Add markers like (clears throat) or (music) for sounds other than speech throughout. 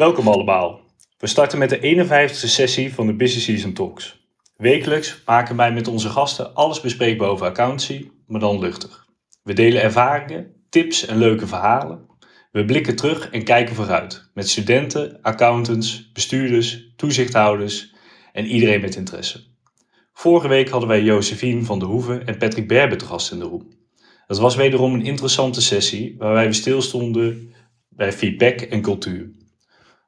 Welkom allemaal. We starten met de 51ste sessie van de Business Season Talks. Wekelijks maken wij met onze gasten alles bespreekbaar over accountancy, maar dan luchtig. We delen ervaringen, tips en leuke verhalen. We blikken terug en kijken vooruit met studenten, accountants, bestuurders, toezichthouders en iedereen met interesse. Vorige week hadden wij Josephine van der Hoeven en Patrick Berber te gast in de room. Het was wederom een interessante sessie waarbij we stilstonden bij feedback en cultuur.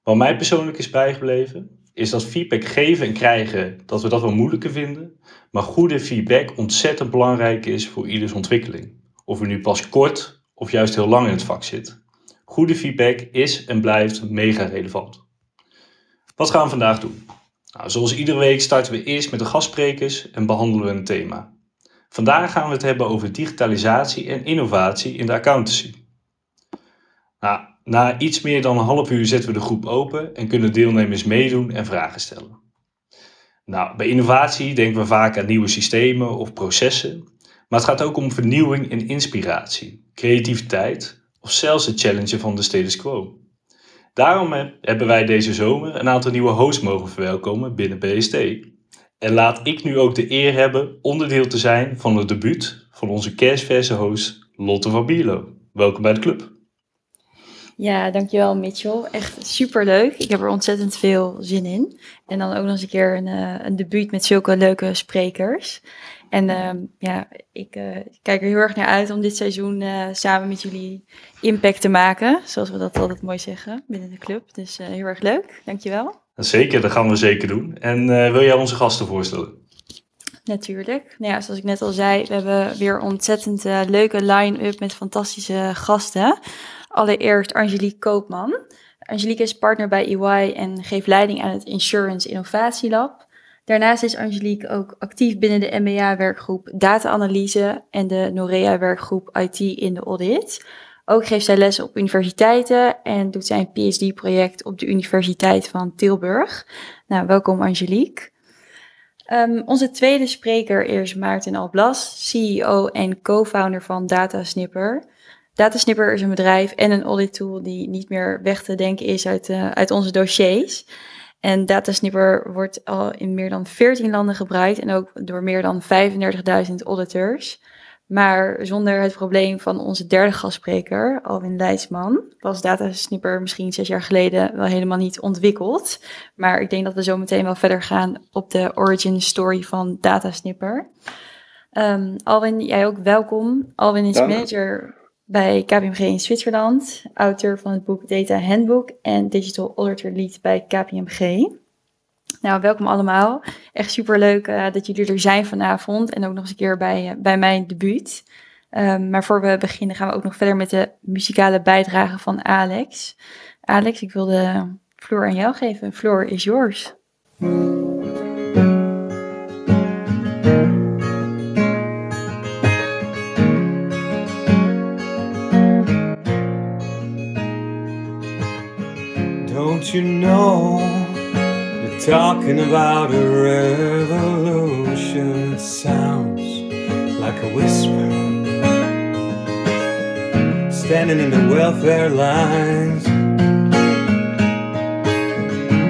Wat mij persoonlijk is bijgebleven, is dat feedback geven en krijgen, dat we dat wel moeilijker vinden, maar goede feedback ontzettend belangrijk is voor ieders ontwikkeling. Of u nu pas kort of juist heel lang in het vak zit. Goede feedback is en blijft mega relevant. Wat gaan we vandaag doen? Nou, zoals iedere week starten we eerst met de gastsprekers en behandelen we een thema. Vandaag gaan we het hebben over digitalisatie en innovatie in de accountancy. Nou, na iets meer dan een half uur zetten we de groep open en kunnen deelnemers meedoen en vragen stellen. Nou, bij innovatie denken we vaak aan nieuwe systemen of processen, maar het gaat ook om vernieuwing en inspiratie, creativiteit of zelfs het challengen van de status quo. Daarom hebben wij deze zomer een aantal nieuwe hosts mogen verwelkomen binnen BST. En laat ik nu ook de eer hebben onderdeel te zijn van het debuut van onze kerstverse host Lotte van Bierlo. Welkom bij de club. Ja, dankjewel Mitchell. Echt super leuk. Ik heb er ontzettend veel zin in. En dan ook nog eens een keer een, uh, een debuut met zulke leuke sprekers. En uh, ja, ik uh, kijk er heel erg naar uit om dit seizoen uh, samen met jullie impact te maken. Zoals we dat altijd mooi zeggen binnen de club. Dus heel erg leuk. Dankjewel. Zeker, dat gaan we zeker doen. En wil jij onze gasten voorstellen? Natuurlijk. Nou ja, zoals ik net al zei, we hebben weer ontzettend leuke line-up met fantastische gasten. Allereerst Angelique Koopman. Angelique is partner bij EY en geeft leiding aan het Insurance Innovatie Lab. Daarnaast is Angelique ook actief binnen de MBA-werkgroep Data-analyse en de Norea-werkgroep IT in de audit. Ook geeft zij lessen op universiteiten en doet zij een PhD-project op de Universiteit van Tilburg. Nou, welkom Angelique. Um, onze tweede spreker is Maarten Alblas, CEO en co-founder van Datasnipper. Datasnipper is een bedrijf en een audit tool die niet meer weg te denken is uit, uh, uit onze dossiers. En Datasnipper wordt al in meer dan 14 landen gebruikt en ook door meer dan 35.000 auditors. Maar zonder het probleem van onze derde gastspreker, Alwin Leidsman, was Datasnipper misschien zes jaar geleden wel helemaal niet ontwikkeld. Maar ik denk dat we zo meteen wel verder gaan op de origin story van Datasnipper. Um, Alwin, jij ook welkom. Alwin is manager bij KPMG in Zwitserland, auteur van het boek Data Handbook en Digital Auditor Lead bij KPMG. Nou, welkom allemaal. Echt super leuk uh, dat jullie er zijn vanavond en ook nog eens een keer bij, uh, bij mijn debuut. Um, maar voor we beginnen gaan we ook nog verder met de muzikale bijdrage van Alex. Alex, ik wil de vloer aan jou geven. Floor is yours. Don't you know they're talking about a revolution? It sounds like a whisper. Standing in the welfare lines,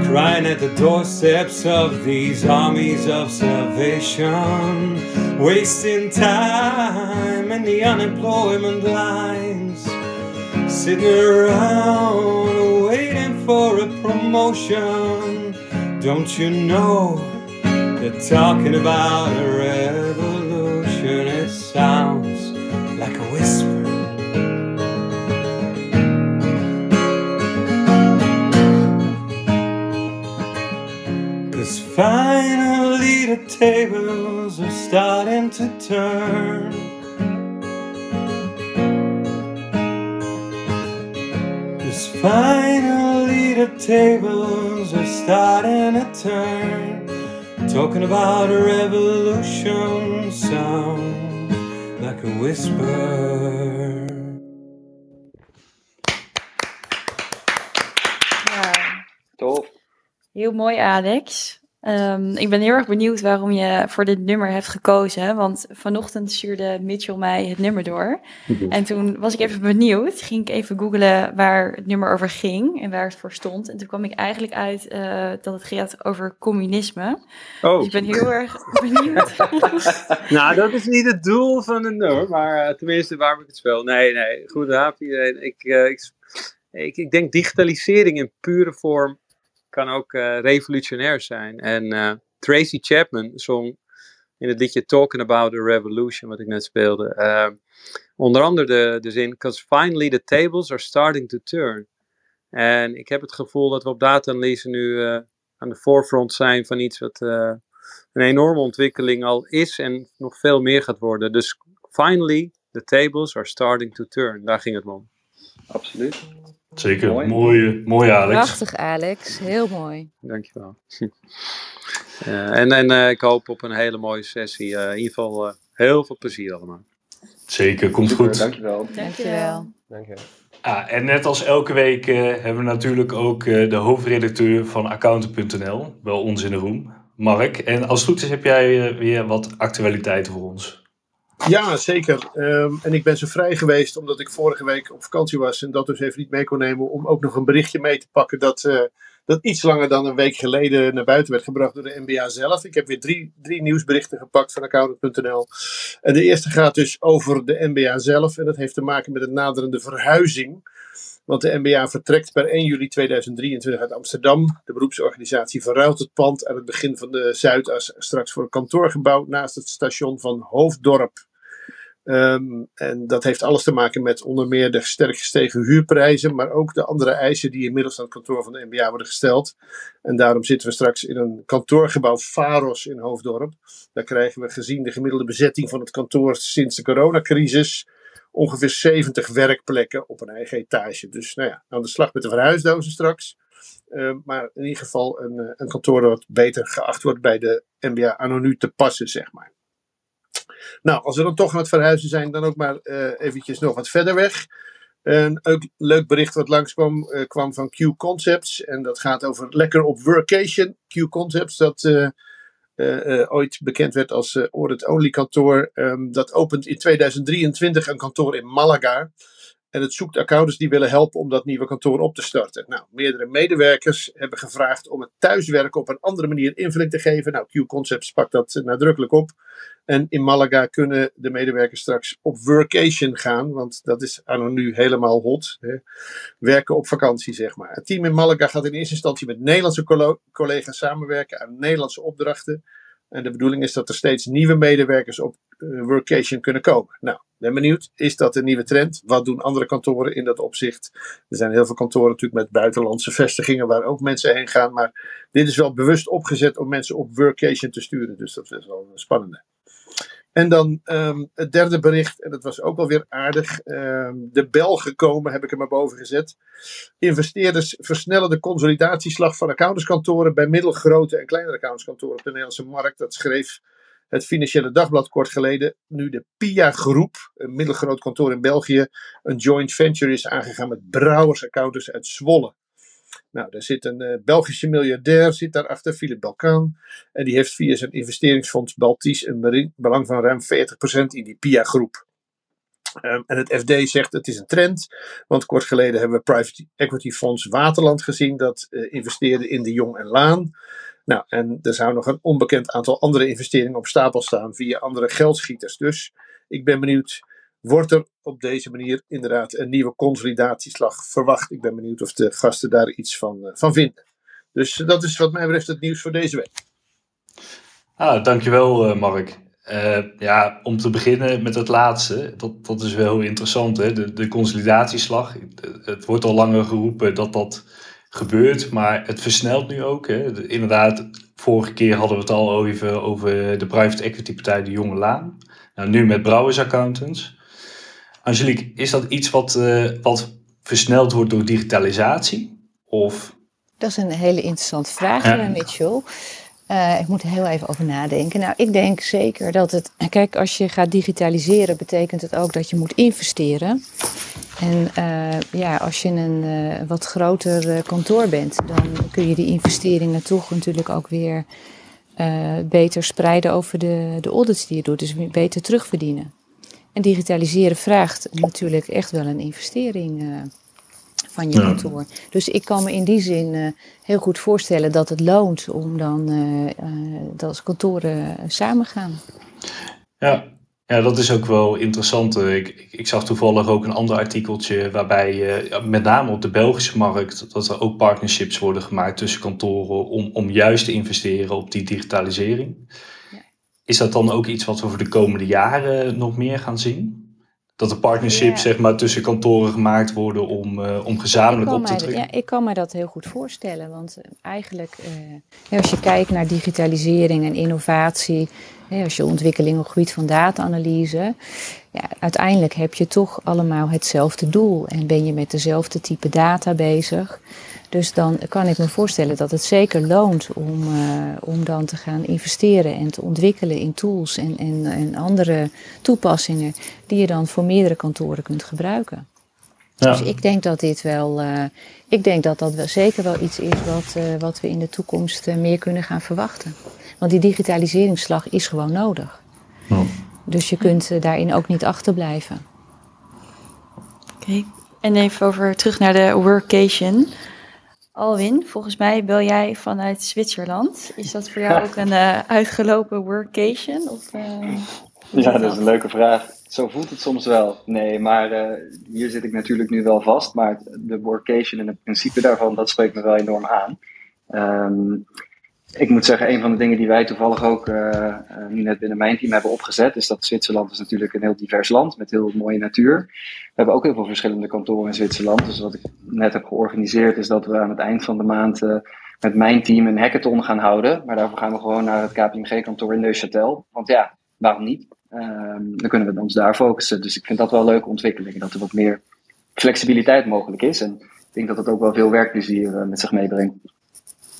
crying at the doorsteps of these armies of salvation, wasting time in the unemployment lines, sitting around for a promotion. Don't you know they're talking about a revolution? It sounds like a whisper. Cause finally the tables are starting to turn. Finally the tables are starting to turn. Talking about a revolution sound like a whisper. Ja, Tof. heel mooi, Alex. Ehm, ik ben heel erg benieuwd waarom je voor dit nummer hebt gekozen. Want vanochtend stuurde Mitchell mij het nummer door. En toen was ik even benieuwd. Ging ik even googlen waar het nummer over ging en waar het voor stond. En toen kwam ik eigenlijk uit eh, dat het gaat over communisme. Oh, Dus ik ben heel erg (laughs) benieuwd. (laughs) nou, dat is niet het doel van het nummer, maar eh, tenminste waarom ik het speel. Nee, nee, goedenavond iedereen. Ik, eh, ik, ik, ik denk digitalisering in pure vorm kan ook eh, revolutionair zijn. En eh, Tracy Chapman zong in het liedje Talking About a Revolution, wat ik net speelde, eh, onder andere de, de zin, because finally the tables are starting to turn. En ik heb het gevoel dat we op data-analyse nu aan de forefront zijn van iets wat een enorme ontwikkeling al is en nog veel meer gaat worden. Dus finally the tables are starting to turn. Daar ging het om. Absoluut. Zeker, Mooi. mooi, mooi Alex. Prachtig, Alex. Heel mooi. Dankjewel. (laughs) Eh, en en eh, ik hoop op een hele mooie sessie. Eh, in ieder geval eh, heel veel plezier allemaal. Zeker, komt Super, goed. Dankjewel. Dankjewel. Dankjewel. Ah, en net als elke week eh, hebben we natuurlijk ook eh, de hoofdredacteur van Accountant.nl bij ons in de room, Mark. En als het goed is heb jij weer wat actualiteiten voor ons. Ja, zeker. Ehm, en ik ben zo vrij geweest omdat ik vorige week op vakantie was en dat dus even niet mee kon nemen om ook nog een berichtje mee te pakken dat, eh, dat iets langer dan een week geleden naar buiten werd gebracht door de NBA zelf. Ik heb weer drie, drie nieuwsberichten gepakt van accountant.nl. En de eerste gaat dus over de NBA zelf en dat heeft te maken met een naderende verhuizing. Want de NBA vertrekt per 1 juli 2023 uit Amsterdam. De beroepsorganisatie verruilt het pand aan het begin van de Zuidas straks voor een kantoorgebouw naast het station van Hoofddorp. Ehm, en dat heeft alles te maken met onder meer de sterk gestegen huurprijzen, maar ook de andere eisen die inmiddels aan het kantoor van de NBA worden gesteld. En daarom zitten we straks in een kantoorgebouw Faros in Hoofddorp. Daar krijgen we gezien de gemiddelde bezetting van het kantoor sinds de coronacrisis ongeveer 70 werkplekken op een eigen etage. Dus nou ja, aan de slag met de verhuisdozen straks. Ehm, maar in ieder geval een, eh, een kantoor dat beter geacht wordt bij de NBA nu te passen, zeg maar. Nou, als we dan toch aan het verhuizen zijn, dan ook maar eh eventjes nog wat verder weg. Een leuk bericht wat langskwam eh, kwam van Q Concepts. En dat gaat over lekker op workation. Q Concepts, dat eh, ooit bekend werd als eh Audit Only kantoor. Ehm, dat opent in 2023 een kantoor in Malaga. En het zoekt accountants die willen helpen om dat nieuwe kantoor op te starten. Nou, meerdere medewerkers hebben gevraagd om het thuiswerken op een andere manier invulling te geven. Nou, Q Concepts pakt dat nadrukkelijk op. En in Malaga kunnen de medewerkers straks op workation gaan, want dat is anno nu helemaal hot. Hè. Werken op vakantie, zeg maar. Het team in Malaga gaat in eerste instantie met Nederlandse collega's samenwerken aan Nederlandse opdrachten. En de bedoeling is dat er steeds nieuwe medewerkers op eh, workation kunnen komen. Nou, ben benieuwd. Is dat een nieuwe trend? Wat doen andere kantoren in dat opzicht? Er zijn heel veel kantoren natuurlijk met buitenlandse vestigingen waar ook mensen heen gaan. Maar dit is wel bewust opgezet om mensen op workation te sturen. Dus dat is wel een spannende. En dan ehm, het derde bericht, en dat was ook alweer aardig. ehm, de bel gekomen, heb ik er maar boven gezet. Investeerders versnellen de consolidatieslag van accountantskantoren bij middelgrote en kleinere accountantskantoren op de Nederlandse markt. Dat schreef het Financiële Dagblad kort geleden. Nu de PIA Groep, een middelgroot kantoor in België, een joint venture is aangegaan met Brouwers Accountants uit Zwolle. Nou, daar zit een eh, Belgische miljardair, zit daarachter, Philip Balkan. En die heeft via zijn investeringsfonds Baltis een belang van ruim 40% in die PIA-groep. Ehm, en het FD zegt het is een trend, want kort geleden hebben we private equity fonds Waterland gezien dat eh, investeerde in de Jong en Laan. Nou, en er zou nog een onbekend aantal andere investeringen op stapel staan via andere geldschieters. Dus ik ben benieuwd, wordt er op deze manier inderdaad een nieuwe consolidatieslag verwacht? Ik ben benieuwd of de gasten daar iets van, eh, van vinden. Dus eh, dat is wat mij betreft het nieuws voor deze week. Ah, dankjewel eh, Mark. Ja, om te beginnen met het laatste, dat, dat is wel heel interessant, hè? De, de consolidatieslag. Het, wordt al langer geroepen dat dat gebeurt, maar het versnelt nu ook. Hè? De- inderdaad, vorige keer hadden we het al over de private equity partij De Jonge Laan. Nou, nu met Brouwers Accountants. Angelique, is dat iets wat, eh, wat versneld wordt door digitalisatie? Of Dat is een hele interessante vraag, Ja. eh, Mitchell. Eh, ik moet er heel even over nadenken. Nou, ik denk zeker dat het. Kijk, als je gaat digitaliseren, betekent het ook dat je moet investeren. En ja, als je een wat groter kantoor bent, dan kun je die investeringen toch natuurlijk ook weer beter spreiden over de, de audits die je doet. Dus beter terugverdienen. En digitaliseren vraagt natuurlijk echt wel een investering eh, van je Ja. kantoor. Dus ik kan me in die zin eh, heel goed voorstellen dat het loont om dan eh, dat als kantoren samen gaan. Ja. ja, dat is ook wel interessant. Ik, ik, ik zag toevallig ook een ander artikeltje waarbij eh, met name op de Belgische markt dat er ook partnerships worden gemaakt tussen kantoren om, om juist te investeren op die digitalisering. Is dat dan ook iets wat we voor de komende jaren nog meer gaan zien? Dat er partnerships Ja. zeg maar, tussen kantoren gemaakt worden om, eh, om gezamenlijk op te trekken? ja, ik kan me dat heel goed voorstellen. Want eh, eigenlijk, eh, als je kijkt naar digitalisering en innovatie, hè, als je ontwikkeling op het gebied van data-analyse, ja, uiteindelijk heb je toch allemaal hetzelfde doel en ben je met dezelfde type data bezig. Dus dan kan ik me voorstellen dat het zeker loont om, eh, om dan te gaan investeren en te ontwikkelen in tools en, en, en andere toepassingen die je dan voor meerdere kantoren kunt gebruiken. Ja. Dus ik denk dat dit wel, eh, ik denk dat dat wel zeker wel iets is wat, eh, wat we in de toekomst meer kunnen gaan verwachten. Want die digitaliseringsslag is gewoon nodig. Dus je kunt daarin ook niet achterblijven. Oké. En even over terug naar de workation. Alwin, volgens mij bel jij vanuit Zwitserland. Is dat voor jou (laughs) ook een eh, uitgelopen workation? Of, eh, Ja, dat is een leuke vraag. Zo voelt het soms wel. Nee, maar eh, hier zit ik natuurlijk nu wel vast. Maar de workation en het principe daarvan, dat spreekt me wel enorm aan. Ehm, ik moet zeggen, een van de dingen die wij toevallig ook eh, eh, nu net binnen mijn team hebben opgezet, is dat Zwitserland is natuurlijk een heel divers land met heel mooie natuur. We hebben ook heel veel verschillende kantoren in Zwitserland. Dus wat ik net heb georganiseerd, is dat we aan het eind van de maand eh, met mijn team een hackathon gaan houden. Maar daarvoor gaan we gewoon naar het KPMG-kantoor in Neuchâtel. Want ja, waarom niet? Ehm, dan kunnen we ons daar focussen. Dus ik vind dat wel leuke ontwikkeling. Dat er wat meer flexibiliteit mogelijk is. En ik denk dat het ook wel veel werkplezier met zich meebrengt.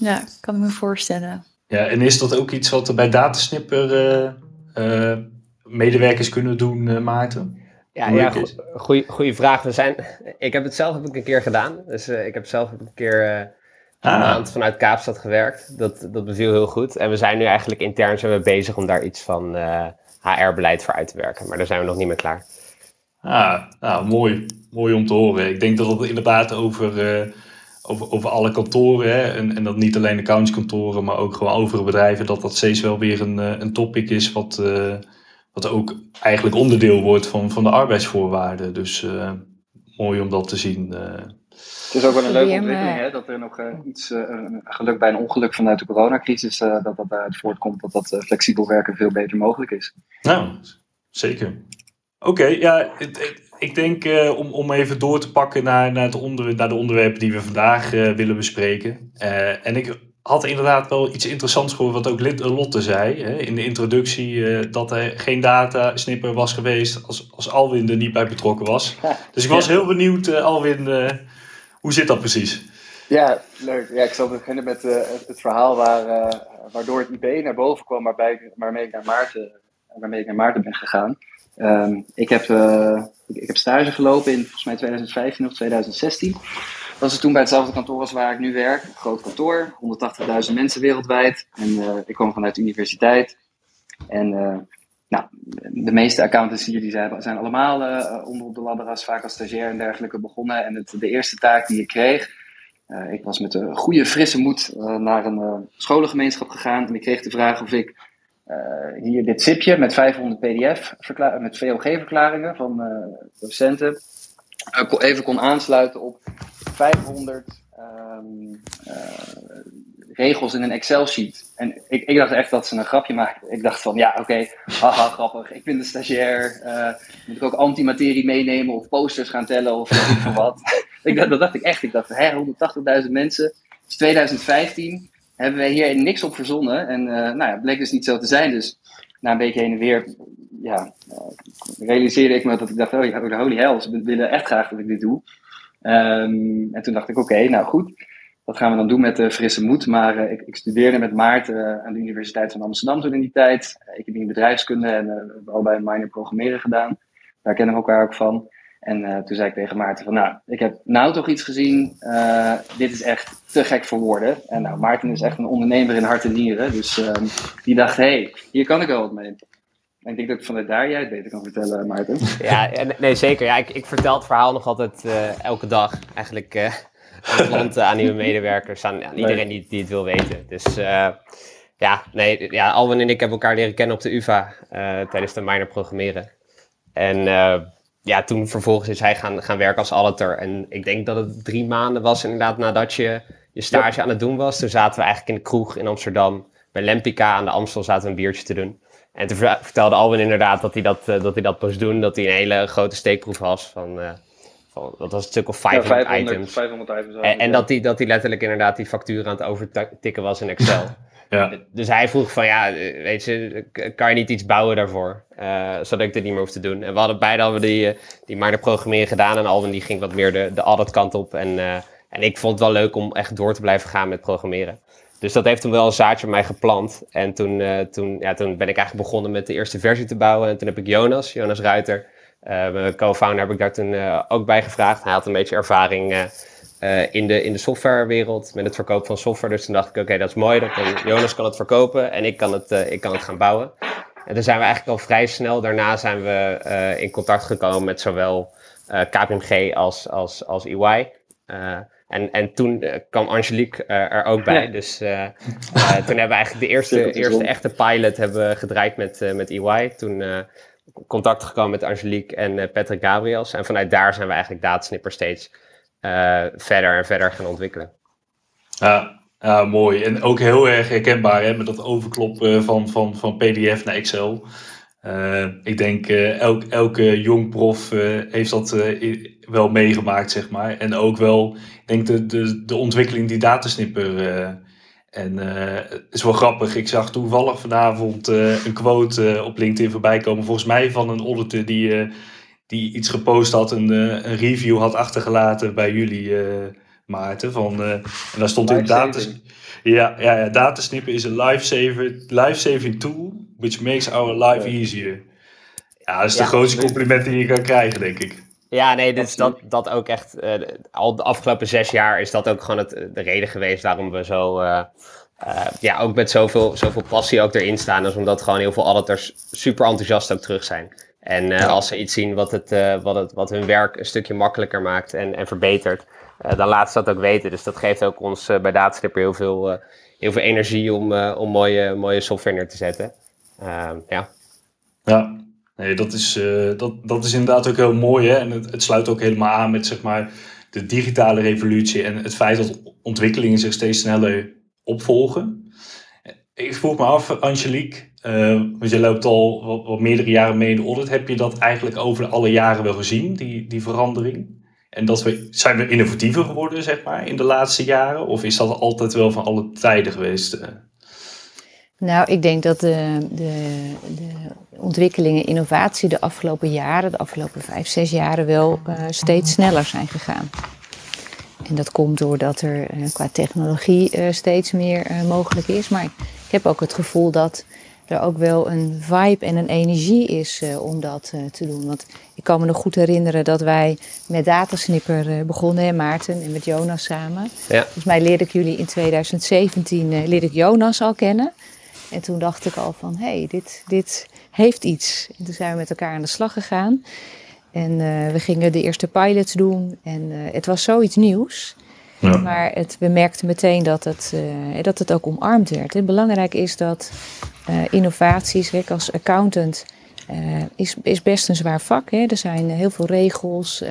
Ja, kan ik me voorstellen. Ja, en is dat ook iets wat er bij Datasnipper eh, eh, medewerkers kunnen doen, eh, Maarten? Ja, Hoe ja goeie, goeie vraag. We zijn, ik heb het zelf heb ik een keer gedaan. Dus eh, ik heb zelf heb ik een keer eh, een Ah. maand vanuit Kaapstad gewerkt. Dat, dat beviel heel goed. En we zijn nu eigenlijk intern zijn we bezig om daar iets van eh, HR-beleid voor uit te werken. Maar daar zijn we nog niet mee klaar. Ah, nou, mooi. Mooi om te horen. Ik denk dat het inderdaad over, eh, over, over alle kantoren, hè, en, en dat niet alleen accountskantoren, maar ook gewoon overige bedrijven, dat dat steeds wel weer een, eh, een topic is wat, eh, wat ook eigenlijk onderdeel wordt van, van de arbeidsvoorwaarden. Dus eh, mooi om dat te zien. eh. Het is ook wel een leuke ontwikkeling, hè, dat er nog eh, iets, eh, een geluk bij een ongeluk vanuit de coronacrisis, eh, dat dat daaruit voortkomt, dat dat flexibel werken veel beter mogelijk is. Nou, zeker. Oké, ja, het- het- ik denk eh, om, om even door te pakken naar, naar, het onder, naar de onderwerpen die we vandaag eh, willen bespreken. Eh, en ik had inderdaad wel iets interessants gehoord wat ook Lotte zei hè, in de introductie, dat er geen data snipper was geweest als, als Alwin er niet bij betrokken was. (laughs) Dus ik was heel benieuwd, Alwin, hoe zit dat precies? Ja, leuk. Ja, ik zal beginnen met het, verhaal waar, waardoor het IB naar boven kwam, waarbij, waarmee, ik naar Maarten, waarmee ik naar Maarten ben gegaan. Ehm, ik, heb, eh, ik, heb stage gelopen in volgens mij 2015 of 2016. Dat was toen bij hetzelfde kantoor als waar ik nu werk. Een groot kantoor, 180.000 mensen wereldwijd. En eh, ik kwam vanuit de universiteit. En eh, nou, de meeste accountants hier die zijn, zijn allemaal onder op de ladderas, vaak als stagiair en dergelijke begonnen. En het, de eerste taak die ik kreeg, ik was met een goede, frisse moed naar een scholengemeenschap gegaan. En ik kreeg de vraag of ik hier dit zipje met 500 pdf, met VOG-verklaringen van eh, docenten, eh, even kon aansluiten op 500 ehm, eh, regels in een Excel-sheet. En ik, ik dacht echt dat ze een grapje maakten. Ik dacht van, ja, oké, haha, grappig. Ik ben de stagiair. eh, moet ik ook antimaterie meenemen of posters gaan tellen of wat. (laughs) ik, dacht- dat dacht ik echt. Ik dacht, hè, 180.000 mensen. Het is 2015. Hebben wij hier niks op verzonnen. En eh nou ja, bleek dus niet zo te zijn. Dus na een beetje heen en weer, ja, eh, realiseerde ik me dat ik dacht, oh, holy hell, ze willen echt graag dat ik dit doe. Ehm, en toen dacht ik, oké, nou goed. Dat gaan we dan doen met de frisse moed. Maar eh, ik, ik studeerde met Maarten aan de Universiteit van Amsterdam toen in die tijd. Uh, ik heb in bedrijfskunde en uh, we hebben allebei een minor programmeren gedaan. Daar kennen we elkaar ook van. En eh, toen zei ik tegen Maarten van, nou, ik heb nou toch iets gezien. eh, dit is echt te gek voor woorden. En nou, Maarten is echt een ondernemer in hart en nieren. Dus ehm, die dacht, hé, hey, hier kan ik wel wat mee. En ik denk dat ik vanuit daar jij het beter kan vertellen, Maarten. Ja, nee, zeker. Ja, ik, ik vertel het verhaal nog altijd eh, elke dag. Eigenlijk eh aan klanten, aan nieuwe (laughs) medewerkers, aan, aan iedereen die, die het wil weten. Dus eh, ja, nee, ja, Alwin en ik hebben elkaar leren kennen op de UvA eh, tijdens de minor programmeren. En eh, ja, toen vervolgens is hij gaan, gaan werken als auditor. En ik denk dat het drie maanden was inderdaad nadat je je stage aan het doen was. Toen zaten we eigenlijk in de kroeg in Amsterdam. Bij Lempica aan de Amstel zaten we een biertje te doen. En toen ver- vertelde Alwin inderdaad dat hij dat, eh, dat, hij dat moest doen. Dat hij een hele grote steekproef was van, eh, van dat was een stuk of 500, Ja, items. 500 items. En, dat hij, dat hij letterlijk inderdaad die factuur aan het overtikken was in Excel. (laughs) Ja. Dus hij vroeg van ja, eh, weet je, kan je niet iets bouwen daarvoor? eh, zodat ik dit niet meer hoef te doen. En we hadden beide we die, eh, die minor programmeren gedaan. En Alwin die ging wat meer de, de audit kant op. En, en ik vond het wel leuk om echt door te blijven gaan met programmeren. Dus dat heeft toen wel een zaadje bij mij geplant. En toen, toen, ja, toen ben ik eigenlijk begonnen met de eerste versie te bouwen. En toen heb ik Jonas, Jonas Ruiter, mijn co-founder, heb ik daar toen ook bij gevraagd. Hij had een beetje ervaring eh, in, de, in de softwarewereld met het verkopen van software. Dus toen dacht ik, oké, dat is mooi. Dat kan, Jonas kan het verkopen en ik kan het, eh, ik kan het gaan bouwen. En toen zijn we eigenlijk al vrij snel daarna zijn we eh, in contact gekomen met zowel eh, KPMG als, als, als EY. Eh, en, en toen kwam Angelique eh, er ook bij. Ja. Dus eh, eh, toen hebben we eigenlijk de eerste, eerste echte pilot hebben gedraaid met, eh, met EY. Toen eh, contact gekomen met Angelique en eh, Patrick Gabriels. En vanuit daar zijn we eigenlijk Datasnipper steeds verder en verder gaan ontwikkelen. Ja, mooi. En ook heel erg herkenbaar hè, met dat overkloppen van, van, van PDF naar Excel. Eh, ik denk eh, elk, elke jong prof eh, heeft dat eh, wel meegemaakt, zeg maar. En ook wel, ik denk de, de, de ontwikkeling die Datasnipper. eh, en eh, het is wel grappig. Ik zag toevallig vanavond eh, een quote eh, op LinkedIn voorbij komen. Volgens mij van een auditor die, eh, die iets gepost had, een, eh, een review had achtergelaten bij jullie, eh, Maarten. Van, eh, en daar stond in ja, ja, ja, datasnippen is een lifesaver, life-saving tool, which makes our life Ja. easier. Ja, dat is de Ja, grootste absoluut. compliment die je kan krijgen, denk ik. Ja, nee, dus dat, dat ook echt. eh, al de afgelopen zes jaar is dat ook gewoon het, de reden geweest waarom we zo. eh, eh, ja, ook met zoveel, zoveel passie ook erin staan. Dus omdat gewoon heel veel auditors super enthousiast ook terug zijn. En eh, Ja. als ze iets zien wat, het, eh, wat, het, wat hun werk een stukje makkelijker maakt en, en verbetert, eh, dan laten ze dat ook weten. Dus dat geeft ook ons bij Dataslipper heel veel, heel veel energie om, om mooie, mooie software neer te zetten. Ehm, ja. Ja, nee, dat, is, dat, dat is inderdaad ook heel mooi. Hè? En het, het sluit ook helemaal aan met zeg maar, de digitale revolutie en het feit dat ontwikkelingen zich steeds sneller opvolgen. Ik vroeg me af, Angelique, eh, want je loopt al wat, meerdere jaren mee in de audit. Heb je dat eigenlijk over alle jaren wel gezien, die, die verandering? En dat we, zijn we innovatiever geworden, zeg maar, in de laatste jaren? Of is dat altijd wel van alle tijden geweest? eh? Nou, ik denk dat de, de, de ontwikkelingen, innovatie de afgelopen jaren, de afgelopen vijf, zes jaren wel eh, steeds sneller zijn gegaan. En dat komt doordat er qua technologie steeds meer mogelijk is. Maar heb ook het gevoel dat er ook wel een vibe en een energie is eh, om dat eh, te doen. Want ik kan me nog goed herinneren dat wij met Datasnipper eh, begonnen, hè, Maarten en met Jonas samen. Ja. Volgens mij leerde ik jullie in 2017 eh, leerde ik Jonas al kennen. En toen dacht ik al van, hé, hey, dit, dit heeft iets. En toen zijn we met elkaar aan de slag gegaan. En we gingen de eerste pilots doen. En het was zoiets nieuws. Ja. Maar het, we merkten meteen dat het, eh, dat het ook omarmd werd. En belangrijk is dat eh, innovaties, kijk, als accountant, eh, is, is best een zwaar vak. Hè? Er zijn heel veel regels,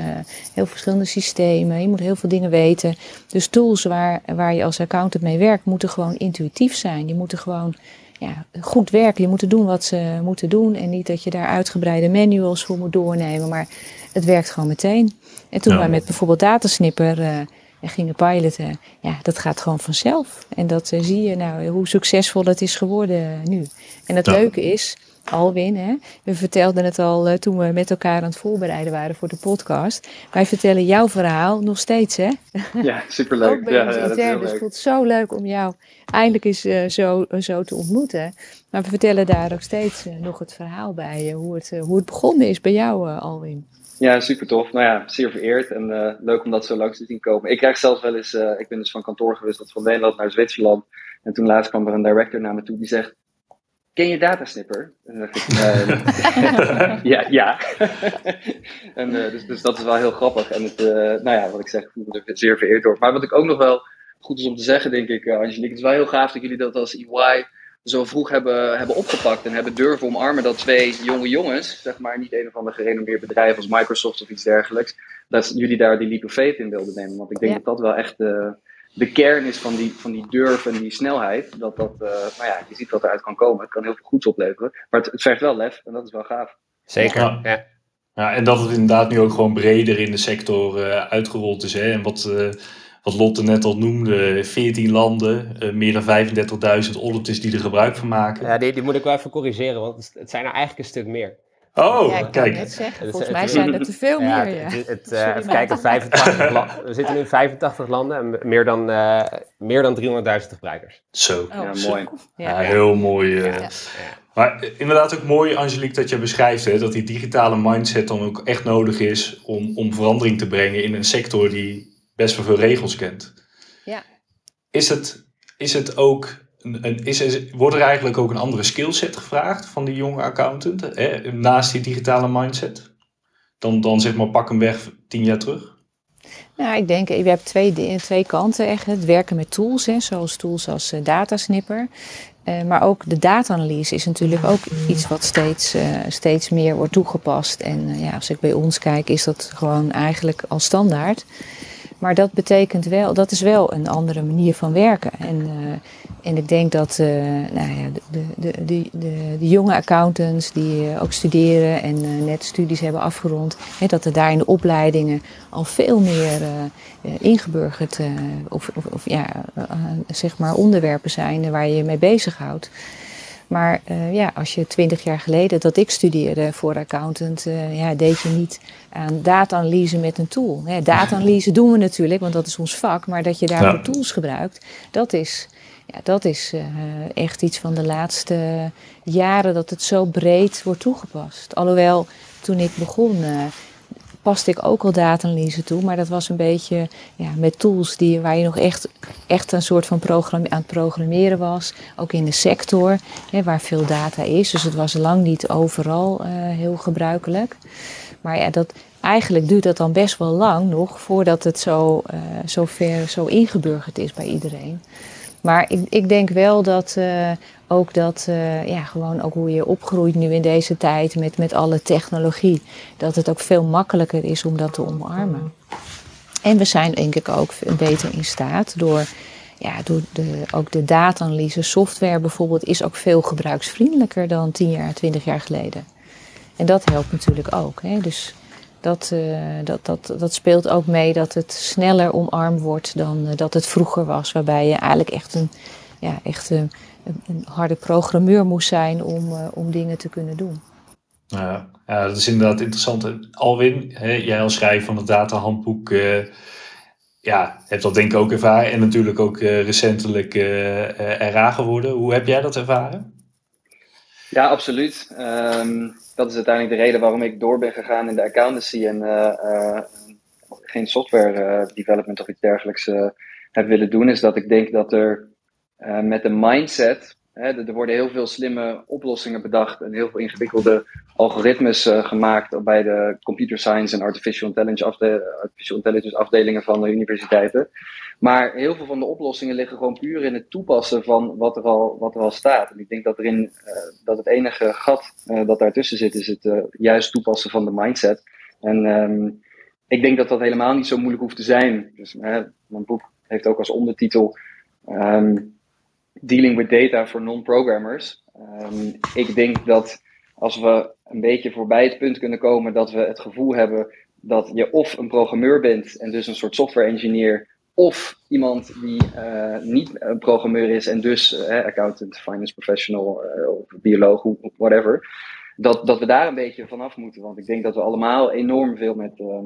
heel verschillende systemen. Je moet heel veel dingen weten. Dus tools waar, waar je als accountant mee werkt, moeten gewoon intuïtief zijn. Die moeten gewoon ja, goed werken. Je moet doen wat ze moeten doen. En niet dat je daar uitgebreide manuals voor moet doornemen. Maar het werkt gewoon meteen. En toen Ja. wij met bijvoorbeeld Datasnipper eh, gingen piloten, ja, dat gaat gewoon vanzelf. En dat eh, zie je nou, hoe succesvol het is geworden nu. En het Ja. leuke is, Alwin, hè? we vertelden het al uh, toen we met elkaar aan het voorbereiden waren voor de podcast. Wij vertellen jouw verhaal nog steeds, hè? (laughs) Ja, superleuk. Ook bij ja, ons ja, intern, dus het voelt zo leuk om jou eindelijk eens uh, zo, zo te ontmoeten. Maar we vertellen daar ook steeds nog het verhaal bij, hoe, het, hoe het begonnen is bij jou, Alwin. Ja, super tof. Nou ja, zeer vereerd en uh, leuk om dat zo langs te zien komen. Ik krijg zelfs wel eens, uh, ik ben dus van kantoor gewisseld van Nederland naar Zwitserland. En toen laatst kwam er een director naar me toe die zegt, ken je Datasnipper? En dan dacht ik, uh, (laughs) ja, ja. (laughs) en, dus, dus dat is wel heel grappig. En het, nou ja, wat ik zeg, ik voel me er zeer vereerd door. Maar wat ik ook nog wel goed is om te zeggen, denk ik, Angelique, het is wel heel gaaf dat jullie dat als EY zo vroeg hebben, hebben opgepakt en hebben durven omarmen dat twee jonge jongens, zeg maar niet een of ander gerenommeerd bedrijf als Microsoft of iets dergelijks, dat jullie daar die leap of faith in wilden nemen. Want ik denk Ja. dat dat wel echt de, kern is van die, van die durf en die snelheid. Dat dat, eh, nou ja, je ziet wat eruit kan komen. Het kan heel veel goeds opleveren, maar het, het vergt wel lef en dat is wel gaaf. Zeker, Ja. ja. Ja, en dat het inderdaad nu ook gewoon breder in de sector eh, uitgerold is. Hè? En wat, eh, wat Lotte net al noemde, 14 landen, eh, meer dan 35.000 auditors die er gebruik van maken. Ja, die, die moet ik wel even corrigeren, want het- het zijn er eigenlijk een stuk meer. Oh, ja, ik kan kijk. net zeggen, Het- volgens het- mij zijn er te veel Ja, meer. Ja. het, het, het, eh, Sorry, even kijken, 85 la- (laughs) we zitten nu in 85 landen en meer dan, eh, meer dan 300.000 gebruikers. Zo. Oh, zo. mooi. Ja, Ja. heel mooi. eh. Ja. Maar inderdaad ook mooi, Angelique, dat je beschrijft hè, dat die digitale mindset dan ook echt nodig is om, om verandering te brengen in een sector die best wel veel regels kent. Ja. Is het, is het ook, is wordt er eigenlijk ook een andere skillset gevraagd van die jonge accountant, hè, naast die digitale mindset? Dan, dan zeg maar pak hem weg tien jaar terug? Nou, ik denk, je hebt twee, twee kanten echt. Het werken met tools, zoals tools als eh, datasnipper. Eh, maar ook de data-analyse is natuurlijk ook iets wat steeds, eh, steeds meer wordt toegepast. En ja, als ik bij ons kijk, is dat gewoon eigenlijk al standaard. Maar dat betekent wel, dat is wel een andere manier van werken. En, eh, en ik denk dat eh, nou ja, de, de, de, de, jonge accountants die eh, ook studeren en net studies hebben afgerond, hè, dat er daar in de opleidingen al veel meer ingeburgerd of, of, of ja, zeg maar onderwerpen zijn waar je je mee bezighoudt. Maar eh, ja, als je twintig jaar geleden dat ik studeerde voor accountant, eh, ja, deed je niet aan data-analyse met een tool. Hè, data-analyse doen we natuurlijk, want dat is ons vak. Maar dat je daarvoor Ja. tools gebruikt, dat is, ja, dat is eh, echt iets van de laatste jaren dat het zo breed wordt toegepast. Alhoewel, toen ik begon, paste ik ook al data-analyse toe. Maar dat was een beetje ja, met tools die, waar je nog echt, echt een soort van programme, aan het programmeren was. Ook in de sector, hè, waar veel data is. Dus het was lang niet overal eh, heel gebruikelijk. Maar ja, dat, eigenlijk duurt dat dan best wel lang nog voordat het zo, eh, zo ver zo ingeburgerd is bij iedereen. Maar ik, ik denk wel dat eh, ook dat, eh, ja, gewoon ook hoe je opgroeit nu in deze tijd met, met alle technologie, dat het ook veel makkelijker is om dat te omarmen. En we zijn denk ik ook beter in staat door, ja, door de, ook de data-analyse software bijvoorbeeld, is ook veel gebruiksvriendelijker dan 10 jaar, 20 jaar geleden. En dat helpt natuurlijk ook. Hè? Dus dat, eh, dat, dat, dat speelt ook mee dat het sneller omarmd wordt dan eh, dat het vroeger was. Waarbij je eigenlijk echt een, ja, echt een, een, een harde programmeur moest zijn om, eh, om dingen te kunnen doen. Ja, ja, dat is inderdaad interessant. Alwin, hè, jij als schrijver van het datahandboek, eh ja, hebt dat denk ik ook ervaren. En natuurlijk ook eh, recentelijk eh eh, RA geworden. Hoe heb jij dat ervaren? Ja, absoluut. Ehm, dat is uiteindelijk de reden waarom ik door ben gegaan in de accountancy en eh, eh, geen software eh, development of iets dergelijks heb willen doen. Is dat ik denk dat er eh, met de mindset, hè, er worden heel veel slimme oplossingen bedacht en heel veel ingewikkelde algoritmes eh, gemaakt bij de computer science en artificial intelligence, artificial intelligence afdelingen van de universiteiten. Maar heel veel van de oplossingen liggen gewoon puur in het toepassen van wat er al, wat er al staat. En ik denk dat, erin, eh, dat het enige gat dat daartussen zit, is het juist toepassen van de mindset. En ehm, ik denk dat dat helemaal niet zo moeilijk hoeft te zijn. Dus, mijn boek heeft ook als ondertitel ehm, Dealing with Data for Non-Programmers. Ehm, ik denk dat als we een beetje voorbij het punt kunnen komen dat we het gevoel hebben dat je of een programmeur bent en dus een soort software engineer, of iemand die uh, niet een programmeur is en dus uh, accountant, finance professional uh, of bioloog, whatever, dat, dat we daar een beetje vanaf moeten. Want ik denk dat we allemaal enorm veel met, ehm,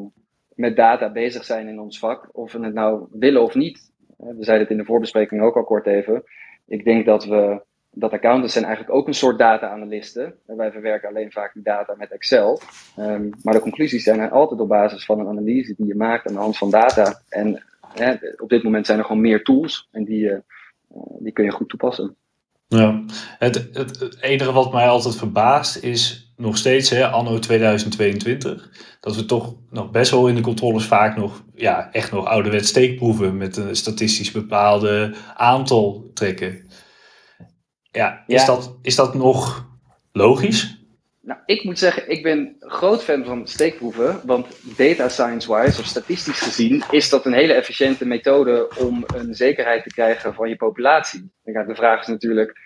met data bezig zijn in ons vak, of we het nou willen of niet. we zeiden het in de voorbespreking ook al kort even. Ik denk dat we dat accountants zijn eigenlijk ook een soort data-analisten. Wij verwerken alleen vaak die data met Excel. Um, maar de conclusies zijn altijd op basis van een analyse die je maakt aan de hand van data. En op dit moment zijn er gewoon meer tools en die, uh, die kun je goed toepassen. Ja, het, het, het, enige wat mij altijd verbaast is nog steeds, hè, anno 2022, dat we toch nog best wel in de controles vaak nog, ja, echt nog ouderwets steekproeven met een statistisch bepaalde aantal trekken. Ja, is. Dat, is dat nog logisch? Nou, ik moet zeggen, ik ben groot fan van steekproeven, want data science-wise of statistisch gezien is dat een hele efficiënte methode om een zekerheid te krijgen van je populatie. De vraag is natuurlijk,